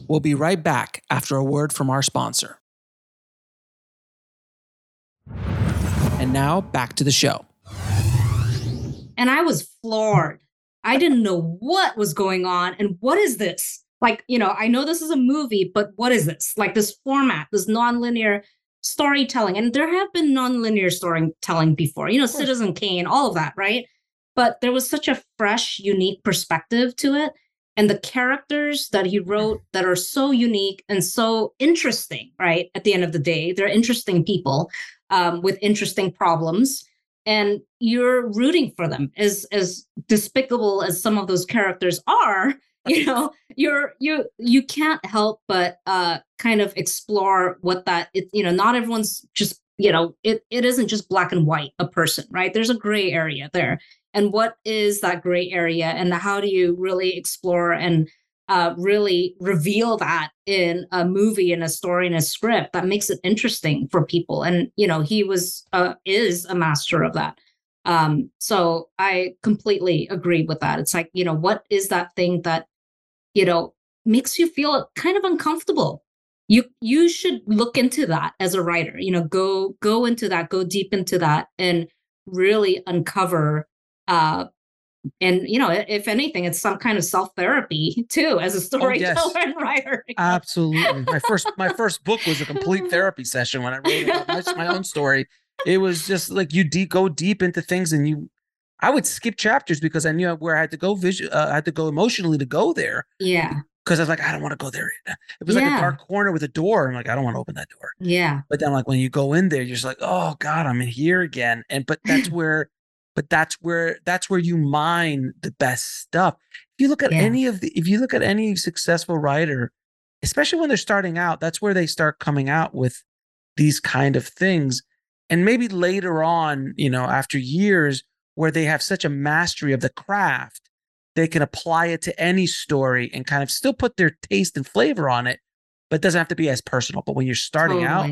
We'll be right back after a word from our sponsor. And now back to the show. and i was floored. I didn't know what was going on and what is this? Like you know i know this is a movie but what is this? Like this format this nonlinear storytelling. And there have been nonlinear storytelling before you know citizen kane all of that right but there was such a fresh unique perspective to it. And the characters that he wrote that are so unique and so interesting right at the end of the day they're interesting people um, with interesting problems. And you're rooting for them as as despicable as some of those characters are you know you're you you can't help but uh kind of explore what that it you know not everyone's just you know it it isn't just black and white a person right? There's a gray area there and what is that gray area and how do you really explore and uh, really reveal that in a movie and a story and a script that makes it interesting for people. And you know he was uh, is a master of that. Um so i completely agree with that. It's like you know what is that thing that you know makes you feel kind of uncomfortable? You you should look into that as a writer you know go go into that go deep into that and really uncover uh and you know if anything it's some kind of self therapy too as a storyteller and writer Absolutely. My first my first book was a complete therapy session when I wrote my, my own story. It was just like you deep go deep into things and you I would skip chapters because I knew where I had to go visual uh, I had to go emotionally to go there yeah because I was like I don't want to go there. It was like a dark corner with a door. I'm like I don't want to open that door. yeah But then like when you go in there you're just like oh god, I'm in here again. And but that's where but that's where that's where you mine the best stuff. If you look at Yeah. any of the if you look at any successful writer, especially when they're starting out, that's where they start coming out with these kind of things. And maybe later on, you know, after years where they have such a mastery of the craft, they can apply it to any story and kind of still put their taste and flavor on it, but it doesn't have to be as personal. But when you're starting out,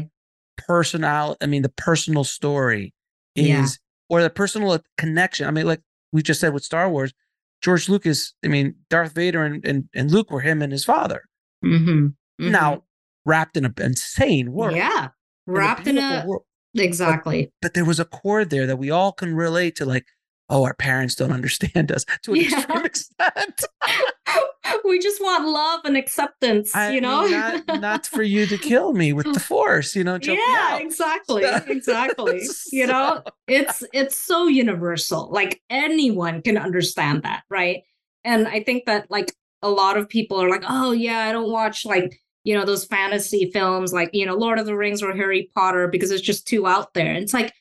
personal, I mean, the personal story is, Yeah. Or the personal connection. I mean, like we just said with Star Wars, George Lucas, I mean, Darth Vader and, and, and Luke were him and his father. mm-hmm. Now, wrapped in an insane world. yeah wrapped in beautiful a world. exactly But there was a chord there that we all can relate to, like, oh, our parents don't understand us to an Yeah. extreme extent. we just want love and acceptance I you know mean, not, not for you to kill me with the force, you know, yeah out. exactly exactly you know it's it's so universal like anyone can understand that right and i think that like a lot of people are like oh yeah i don't watch like you know those fantasy films like you know lord of the rings or harry potter because it's just too out there And it's like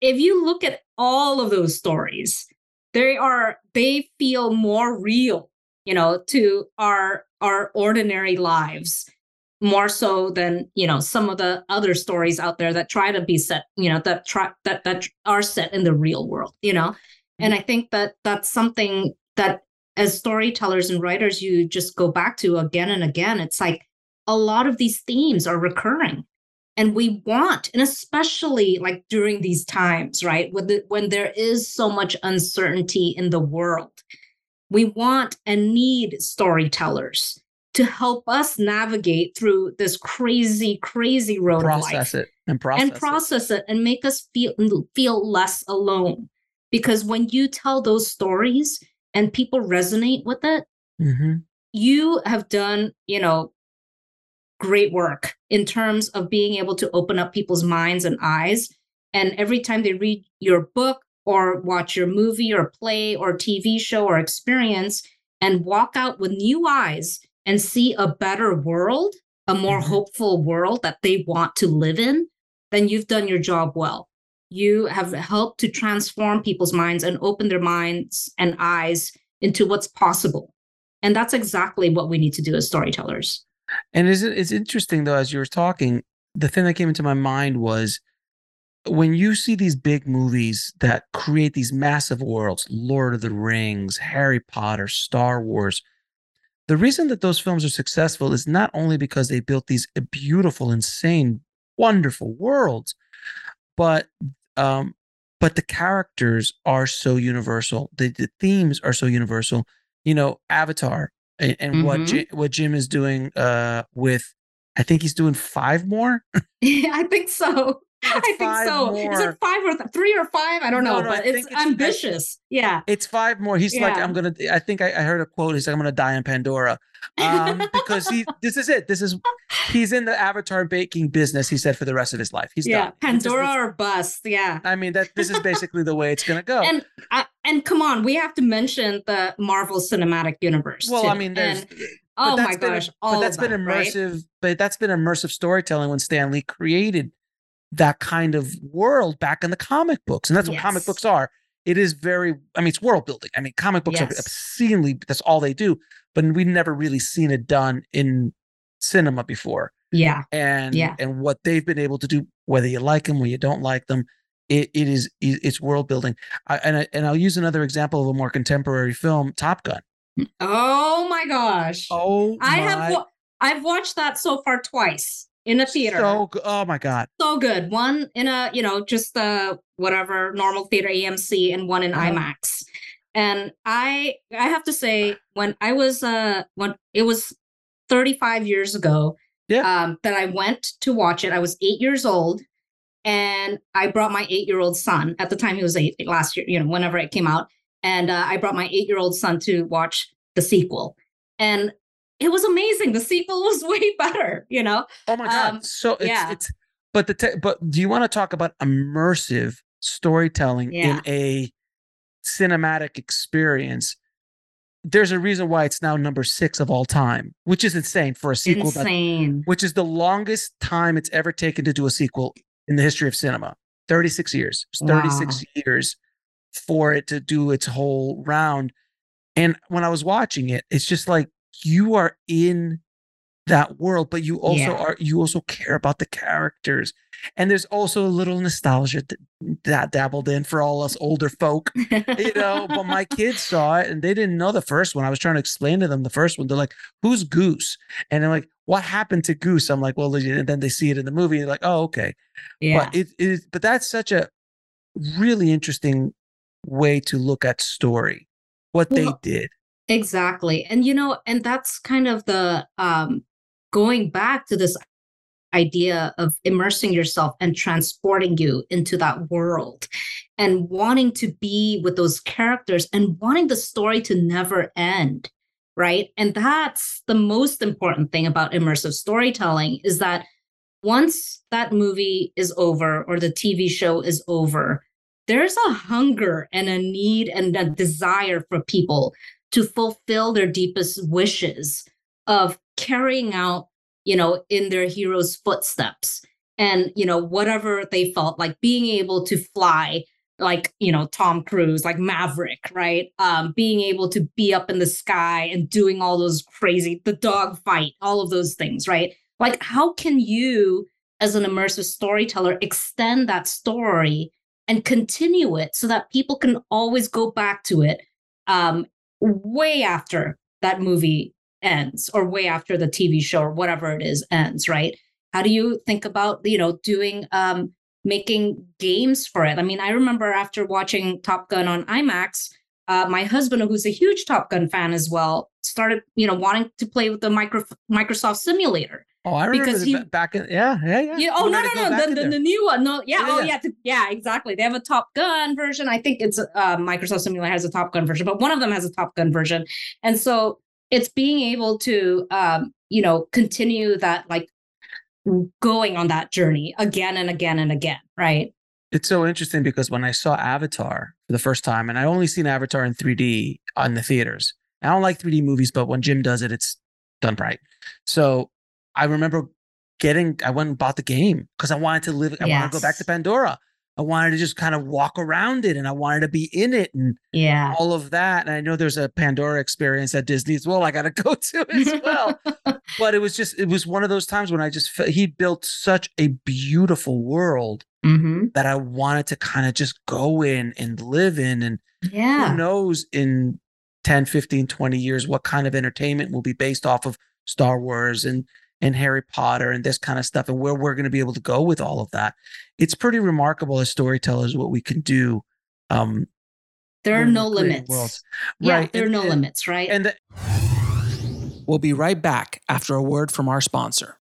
if you look at all of those stories they are they feel more real you know to our our ordinary lives more so than you know some of the other stories out there that try to be set you know that try that that are set in the real world you know? And i think that that's something that as storytellers and writers you just go back to again and again. It's like a lot of these themes are recurring and we want and especially like during these times right when the, when there is so much uncertainty in the world we want and need storytellers to help us navigate through this crazy crazy road Process life it and process it and process it. and make us feel feel less alone because when you tell those stories and people resonate with it Mhm. you have done you know great work in terms of being able to open up people's minds and eyes. And every time they read your book or watch your movie or play or tv show or experience and walk out with new eyes and see a better world a more mm-hmm. hopeful world that they want to live in then you've done your job well. You have helped to transform people's minds and open their minds and eyes into what's possible. And that's exactly what we need to do as storytellers. And is it, it's interesting though, as you were talking, the thing that came into my mind was when you see these big movies that create these massive worlds, Lord of the Rings, Harry Potter, Star Wars, the reason that those films are successful is not only because they built these beautiful, insane, wonderful worlds, but um, but the characters are so universal. The, the themes are so universal. You know, Avatar and, and what Mhm. Ji- what Jim is doing uh, with, I think he's doing five more. Yeah, I think so. I think so. Is it five or th- three or five? I don't No, know, no, but it's, it's- ambitious. yeah. It's five more. He's like, I'm gonna. I think I, I heard a quote. He's like, I'm gonna die in Pandora, um, because he. This is it. This is. He's in the avatar baking business. He said for the rest of his life. He's yeah, done. He just- Pandora or bust. Yeah. I mean that. This is basically the way it's gonna go. And uh, and come on, we have to mention the Marvel Cinematic Universe. well, too. I mean, there's. And- but oh that's my been gosh, but all that's of been right? immersive. But that's been immersive storytelling when Stan Lee created that kind of world back in the comic books, and that's what comic books are. It is very. I mean, it's world building. I mean, comic books are obscenely. That's all they do. But we've never really seen it done in cinema before. Yeah. and Yeah. and what they've been able to do, whether you like them or you don't like them, it, it is, it's world building. I, and I, and I'll use another example of a more contemporary film, Top Gun. Oh my gosh. Oh, I my- have wa- I've watched that so far twice in a theater. So oh my god, so good. One in a, you know, just the whatever normal theater AMC and one in Uh-huh. IMAX. And I I have to say when I was uh when it was 35 years ago yeah. um that I went to watch it. I was 8 years old and I brought my 8-year-old son. At the time he was 8 last year, you know, whenever it came out. And uh, I brought my 8-year-old son to watch the sequel. And it was amazing. The sequel was way better, you know. oh my god. Um, so it's yeah. it's but the te- but do you want to talk about immersive storytelling Yeah. in a cinematic experience? There's a reason why it's now number six of all time, which is insane for a sequel. that- Insane. which is the longest time it's ever taken to do a sequel in the history of cinema 36 years It's 36 years for it to do its whole round and when i was watching it it's just like you are in that world but you also Yeah. are you also care about the characters and there's also a little nostalgia that, that dabbled in for all us older folk you know but my kids saw it and they didn't know the first one i was trying to explain to them the first one they're like who's goose and i'm like what happened to goose i'm like well and then they see it in the movie they're like oh okay Yeah. but it is but that's such a really interesting way to look at story what Well, they did Exactly. And you know, and that's kind of the um going back to this idea of immersing yourself and transporting you into that world and wanting to be with those characters and wanting the story to never end, right? And that's the most important thing about immersive storytelling is that once that movie is over or the TV show is over, there's a hunger and a need and a desire for people to fulfill their deepest wishes of carrying out, you know, in their hero's footsteps and, you know, whatever they felt like being able to fly like, you know, Tom Cruise, like Maverick, right? Um, being able to be up in the sky and doing all those crazy, the dog fight, all of those things, right? Like, how can you, as an immersive storyteller, extend that story and continue it so that people can always go back to it um, way after that movie ends or way after the TV show or whatever it is ends, right? How do you think about, you know, doing um making games for it? I mean, I remember after watching Top Gun on IMAX, uh, my husband, who's a huge Top Gun fan as well, started, you know, wanting to play with the micro- Microsoft simulator. oh i remember because he- back in yeah yeah yeah Yeah. Oh no no no the, the, the new one. No. Yeah. Yeah, oh yeah. yeah. th- Yeah. Exactly. They have a Top Gun version. I think it's uh, Microsoft Simulator has a Top Gun version, but one of them has a Top Gun version, and so it's being able to um, you know continue that like going on that journey again and again and again. Right. It's so interesting because when I saw Avatar for the first time, and I only seen Avatar in 3D on the theaters. I don't like 3D movies, but when Jim does it, it's done right. So I remember getting, I went and bought the game because I wanted to live, I wanted to go back to Pandora. I wanted to just kind of walk around it and I wanted to be in it and yeah, all of that. And I know there's a Pandora experience at Disney as well. I got to go to as well. but it was just, it was one of those times when I just felt he built such a beautiful world mm-hmm. that I wanted to kind of just go in and live in. And yeah, who knows in 10, 15, 20 years what kind of entertainment will be based off of Star Wars and and Harry Potter and this kind of stuff and where we're going to be able to go with all of that. It's pretty remarkable as storytellers what we can do. Um, there are no limits. worlds. Yeah, Right, there are and- no and- limits, right? And the- we'll be right back after a word from our sponsor.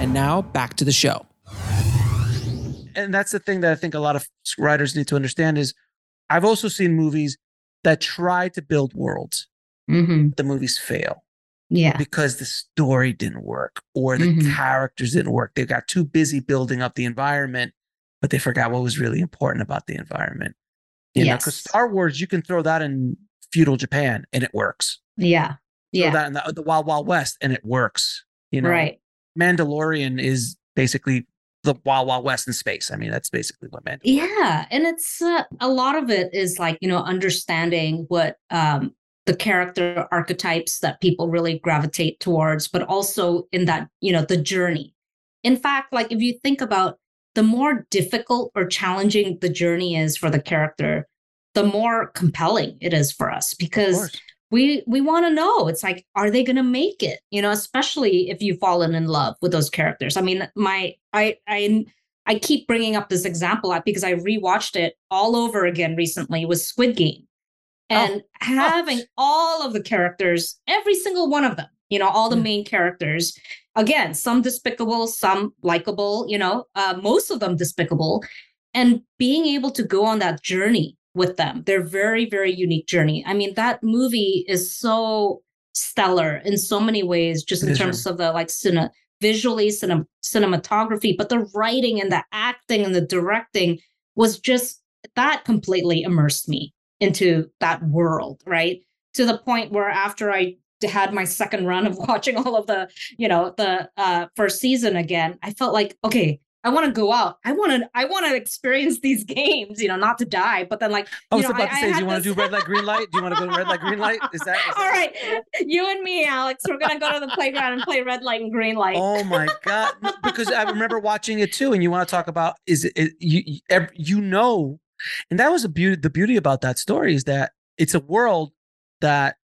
And now back to the show. And that's the thing that I think a lot of writers need to understand is I've also seen movies that try to build worlds. mm-hmm. The movies fail yeah, because the story didn't work or the Mhm. characters didn't work. They got too busy building up the environment, but they forgot what was really important about the environment. You know, because Star Wars, you can throw that in feudal Japan and it works. yeah, Throw yeah, that in the, the Wild Wild West and it works. You know, right. Mandalorian is basically the Wild Wild West in space. I mean, that's basically what Mandalorian. Yeah, and it's uh, a lot of it is like you know understanding what um, the character archetypes that people really gravitate towards, but also in that you know the journey. In fact, like if you think about the more difficult or challenging the journey is for the character, the more compelling it is for us because we we want to know. It's like are they going to make it? You know especially if you've fallen in love with those characters. I mean my i i i keep bringing up this example because i rewatched it all over again recently with squid game. And having all of the characters every single one of them you know all the main characters again some despicable some likable you know uh, most of them despicable and being able to go on that journey with them. Their very very unique journey. I mean that movie is so stellar in so many ways just in terms of the like cine, visually cine, cinematography but the writing and the acting and the directing was just that completely immersed me into that world right? To the point where after i had my second run of watching all of the you know the uh first season again i felt like okay i want to go out i want to i want to experience these games you know not to die but then like oh, I was know, about to I say, do you want to this- do red light, green light? Do you want to go to red light, green light? Is that? Is that all right? you and me alex we're gonna go to the playground and play red light and green light Oh my god! Because I remember watching it too, and you want to talk about is it, it you you- you know, and that was a beauty. The beauty about that story is that it's a world that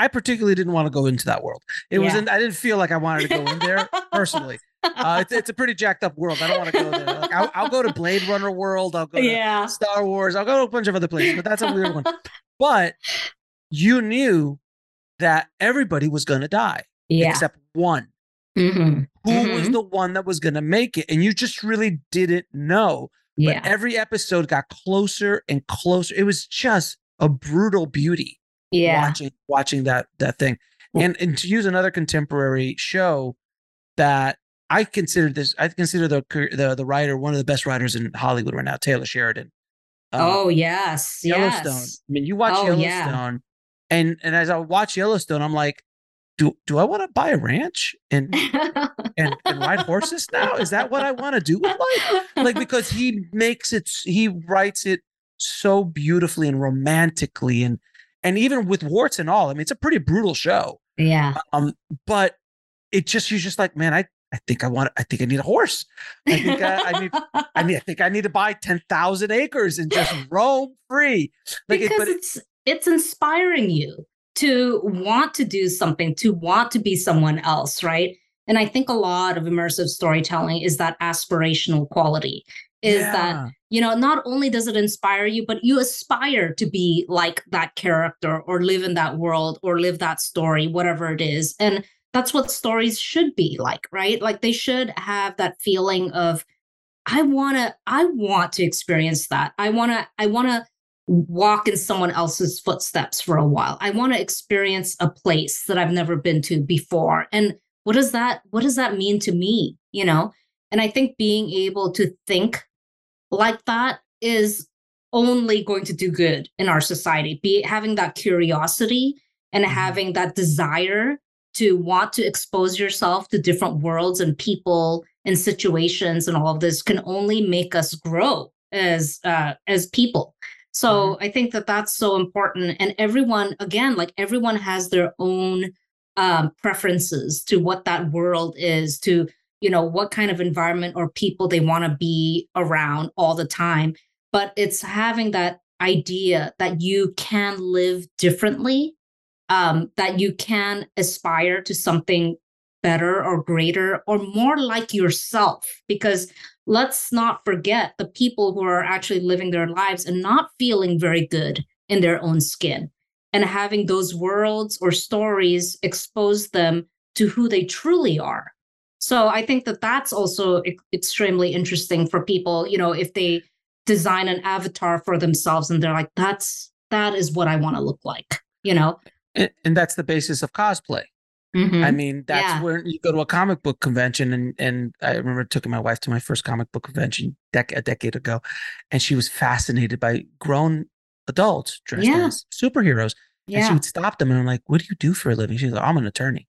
I particularly didn't want to go into that world. It Yeah. wasn't. I didn't feel like I wanted to go in there personally. Uh, it's, it's a pretty jacked up world. I don't want to go there. Like, I'll, I'll go to Blade Runner world. I'll go to Yeah. Star Wars. I'll go to a bunch of other places, but that's a weird one. But you knew that everybody was going to die Yeah. except one Mhm. who was Mhm. the one that was going to make it and you just really didn't know Yeah. but every episode got closer and closer it was just a brutal beauty Yeah. watching watching that that thing and and to use another contemporary show that i consider this i consider the the, the writer one of the best writers in hollywood right now taylor sheridan Uh, oh yes yellowstone yes. i mean you watch Oh, yellowstone yeah. and and as i watch yellowstone i'm like do, do I want to buy a ranch and and, and ride horses now? Is that what I want to do with life? Like because he makes it, he writes it so beautifully and romantically, and and even with warts and all. I mean, it's a pretty brutal show. yeah Um, but it just you're just like, man, I I think I want, I think I need a horse. I think I, I need, I need, I think I need to buy ten thousand acres and just roam free. Like, because it- it's it's inspiring you to want to do something to want to be someone else right and i think a lot of immersive storytelling is that aspirational quality is Yeah. that you know not only does it inspire you but you aspire to be like that character or live in that world or live that story whatever it is and that's what stories should be like right like they should have that feeling of i want to i want to experience that i want to i want to walk in someone else's footsteps for a while. I want to experience a place that I've never been to before. And what does that what does that mean to me, you know? And I think being able to think like that is only going to do good in our society. Be having that curiosity and having that desire to want to expose yourself to different worlds and people and situations and all of this can only make us grow as uh, as people. So I think that that's so important. And everyone, again, like everyone has their own um, preferences to what that world is, to you know what kind of environment or people they want to be around all the time. But it's having that idea that you can live differently, um, that you can aspire to something better or greater or more like yourself. Because let's not forget the people who are actually living their lives and not feeling very good in their own skin and having those worlds or stories expose them to who they truly are. So I think that that's also extremely interesting for people, you know, if they design an avatar for themselves and they're like that's that is what I want to look like, you know. And, and that's the basis of cosplay. Mhm. I mean, that's Yeah. where you go to a comic book convention, and and I remember taking my wife to my first comic book convention dec- a decade ago, and she was fascinated by grown adults dressed Yeah. as superheroes. Yeah. And she would stop them, and I'm like, "What do you do for a living?" She's like, "I'm an attorney.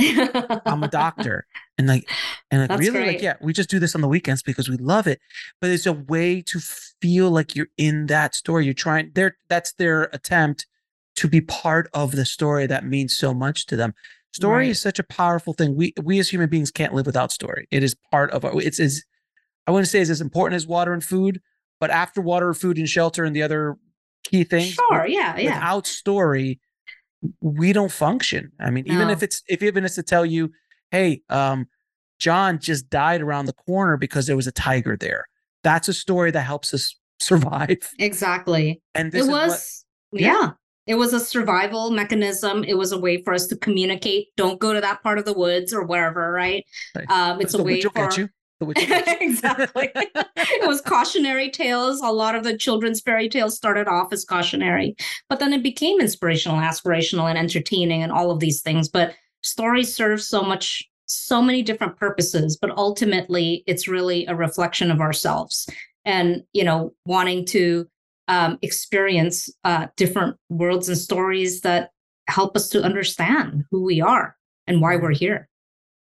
I'm a doctor." And like, and like, That's really, like, yeah, we just do this on the weekends because we love it. But it's a way to feel like you're in that story. You're trying. There, that's their attempt to be part of the story that means so much to them. Story Right. is such a powerful thing. We we as human beings can't live without story. It is part of our. It's as I wouldn't say it's as important as water and food, but after water, food, and shelter, and the other key things. Sure, with- yeah, yeah. Without story, we don't function. I mean, even if it's if even it's to tell you, hey, um, John just died around the corner because there was a tiger there. That's a story that helps us survive. Exactly. And this it is what- was, Yeah. yeah. It was a survival mechanism. It was a way for us to communicate. Don't go to that part of the woods or wherever, right? Right. Um, it's a way for you. The witch will get you. exactly. it was cautionary tales. A lot of the children's fairy tales started off as cautionary, but then it became inspirational, aspirational, and entertaining, and all of these things. But stories serve so much, so many different purposes. But ultimately, it's really a reflection of ourselves, and you know, wanting to um, experience uh, different worlds and stories that help us to understand who we are and why we're here.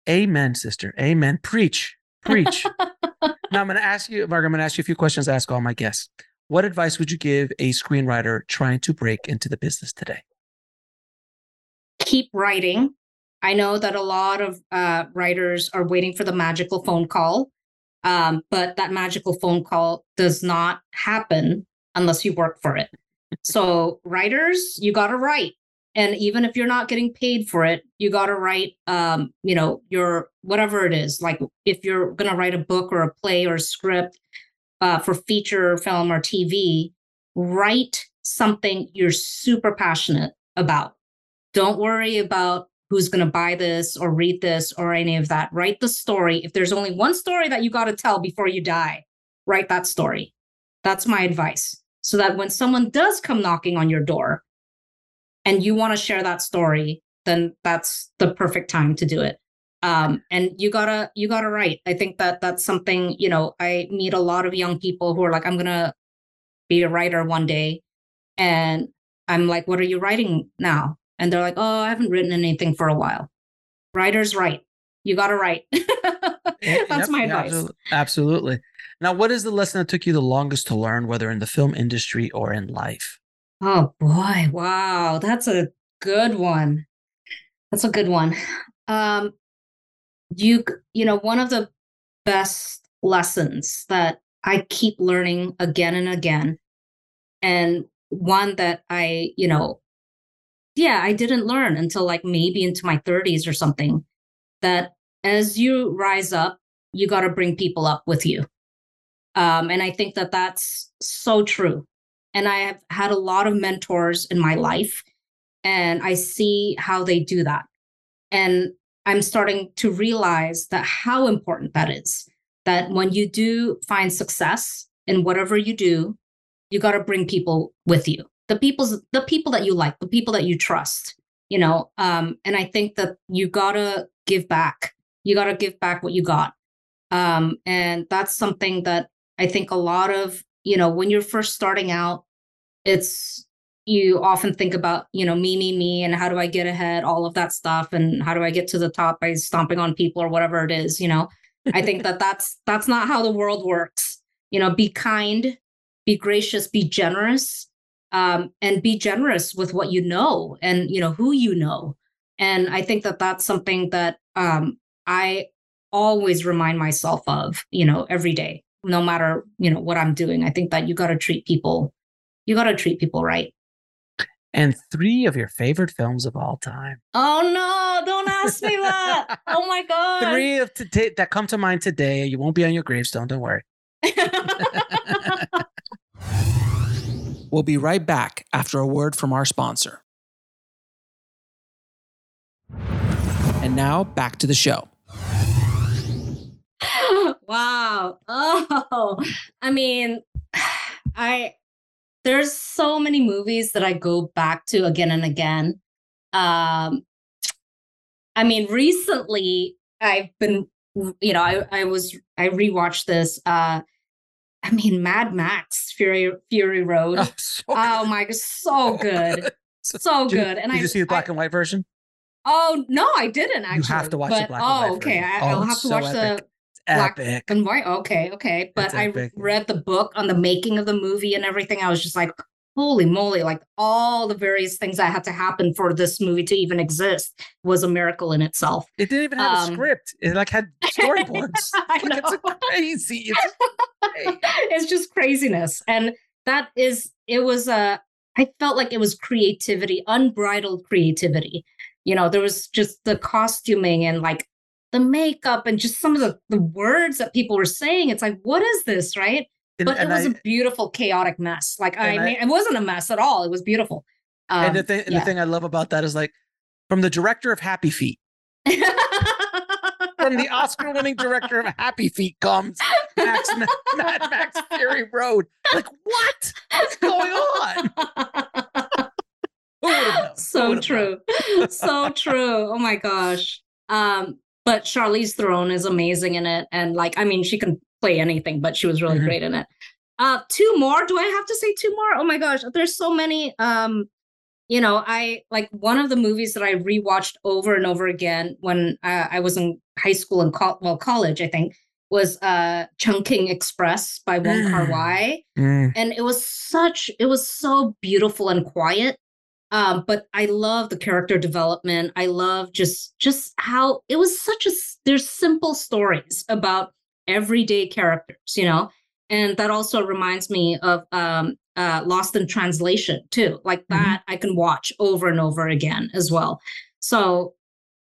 Amen, sister. Amen. Preach. Preach. now I'm going to ask you, Mark, I'm going to ask you a few questions I ask all my guests. What advice would you give a screenwriter trying to break into the business today? keep writing. I know that a lot of uh, writers are waiting for the magical phone call, um, but that magical phone call does not happen unless you work for it. so, writers, you got to write. And even if you're not getting paid for it, you got to write, um, you know, your whatever it is. Like if you're going to write a book or a play or a script uh, for feature film or TV, write something you're super passionate about. Don't worry about who's going to buy this or read this or any of that. Write the story. If there's only one story that you got to tell before you die, write that story. That's my advice. So that when someone does come knocking on your door and you want to share that story, then that's the perfect time to do it. Um, and you gotta you gotta write. I think that that's something you know. I meet a lot of young people who are like, I'm gonna be a writer one day, and I'm like, what are you writing now? And they're like, oh, I haven't written anything for a while. Writers write. You got to write. That's Yep, my advice. absolu- Absolutely. Now, what is the lesson that took you the longest to learn, whether in the film industry or in life? Oh boy, wow, that's a good one. That's a good one. Um you you know, one of the best lessons that I keep learning again and again and one that I, you know, yeah, I didn't learn until like maybe into my 30s or something that as you rise up, you got to bring people up with you. Um, and I think that that's so true. And I have had a lot of mentors in my life, and I see how they do that. And I'm starting to realize that how important that is. That when you do find success in whatever you do, you got to bring people with you. The people's the people that you like, the people that you trust. You know, um, and I think that you gotta give back. You gotta give back what you got. Um, and that's something that I think a lot of, you know, when you're first starting out, it's, you often think about, you know, me, me, me, and how do I get ahead, all of that stuff, and how do I get to the top by stomping on people or whatever it is, you know. I think that that's that's not how the world works. You know, be kind, be gracious, be generous, um, and be generous with what you know and you know who you know. And I think that that's something that um, I always remind myself of, you know, every day, no matter you know what I'm doing. I think that you got to treat people, you got to treat people right. And three of your favorite films of all time. Oh no! Don't ask me that. oh my god! Three of today that come to mind today. You won't be on your gravestone. Don't worry. we'll be right back after a word from our sponsor. And now back to the show. Wow. Oh, I mean, I there's so many movies that I go back to again and again. Um, I mean, recently I've been, you know, I I was I rewatched this. Uh, I mean, Mad Max Fury Fury Road. Oh, so oh my god, so good, so Did you- good. And did I you see the black and white version? Oh no, I didn't actually. You have to watch but, the black oh, and white. okay. version. I, Oh, I'll have to so watch epic. the black Epic. and white. Okay, okay. But I read the book on the making of the movie and everything. I was just like, holy moly! Like all the various things that had to happen for this movie to even exist was a miracle in itself. It didn't even have a Um, script. It like had storyboards. I like it's crazy. It's it's just craziness and that is it was a I felt like it was creativity unbridled creativity you know there was just the costuming and like the makeup and just some of the, the words that people were saying it's like what is this right And- but and it was I- a beautiful chaotic mess like i I- mean it wasn't a mess at all it was beautiful and the Um, thing, yeah. the thing I love about that is like from the director of Happy Feet, from the Oscar-winning director of Happy Feet comes Max Mad Max Fury Road. Like what? What's going on? Who would have known? Who so true so true oh my gosh um but charlize theron is amazing in it and like i mean she can play anything but she was really Mhm. great in it uh two more do i have to say two more oh my gosh there's so many um you know i like one of the movies that i rewatched over and over again when uh, i was in high school and col- well college i think was uh Chungking Express by wong kar Mm. wai Mm. and it was such it was so beautiful and quiet um but i love the character development i love just just how it was such a there's simple stories about everyday characters you know and that also reminds me of um uh lost in translation too like that i can watch over and over again as well so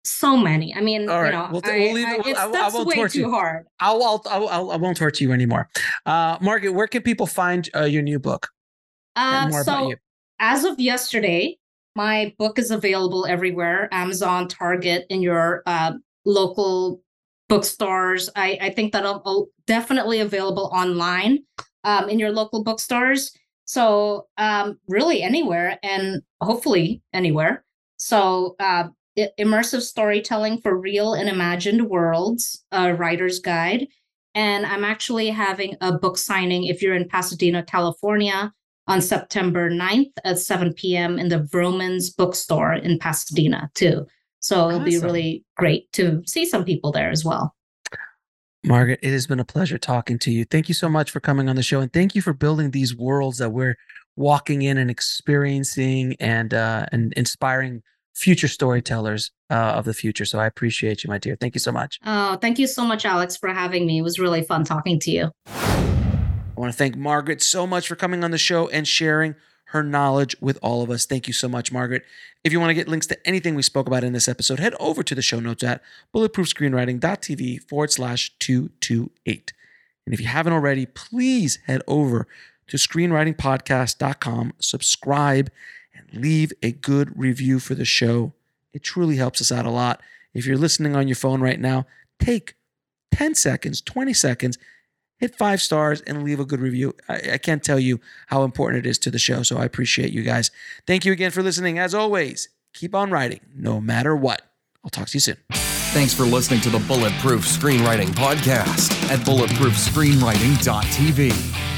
so many i mean All right, you know we'll, I, we'll leave I- it. I, I won't way too you. hard I'll, I'll, I'll, I won't torture you anymore. Uh, Margaret, where can people find uh, your new book? Uh, so about you. As of yesterday, my book is available everywhere: Amazon, Target, in your uh, local bookstores. I, I think that I'll, I'll definitely available online um, in your local bookstores. So um, really anywhere, and hopefully anywhere. So uh, immersive storytelling for real and imagined worlds, a writer's guide. And I'm actually having a book signing if you're in Pasadena, California on September 9th at 7 p.m. in the Vroman's bookstore in Pasadena, too. So it'll be really great to see some people there as well. Margaret, it has been a pleasure talking to you. Thank you so much for coming on the show, and thank you for building these worlds that we're walking in and experiencing, and uh, and inspiring future storytellers uh, of the future. So I appreciate you, my dear. Thank you so much. Oh, thank you so much, Alex, for having me. It was really fun talking to you. I want to thank Margaret so much for coming on the show and sharing her knowledge with all of us. Thank you so much, Margaret. If you want to get links to anything we spoke about in this episode, head over to the show notes at bulletproofscreenwriting.tv forward slash 228. And if you haven't already, please head over to screenwritingpodcast.com, subscribe, and leave a good review for the show. It truly helps us out a lot. If you're listening on your phone right now, take 10 seconds, 20 seconds, hit five stars and leave a good review. I, I can't tell you how important it is to the show. So I appreciate you guys. Thank you again for listening. As always, keep on writing no matter what. I'll talk to you soon. Thanks for listening to the Bulletproof Screenwriting Podcast at bulletproofscreenwriting.tv.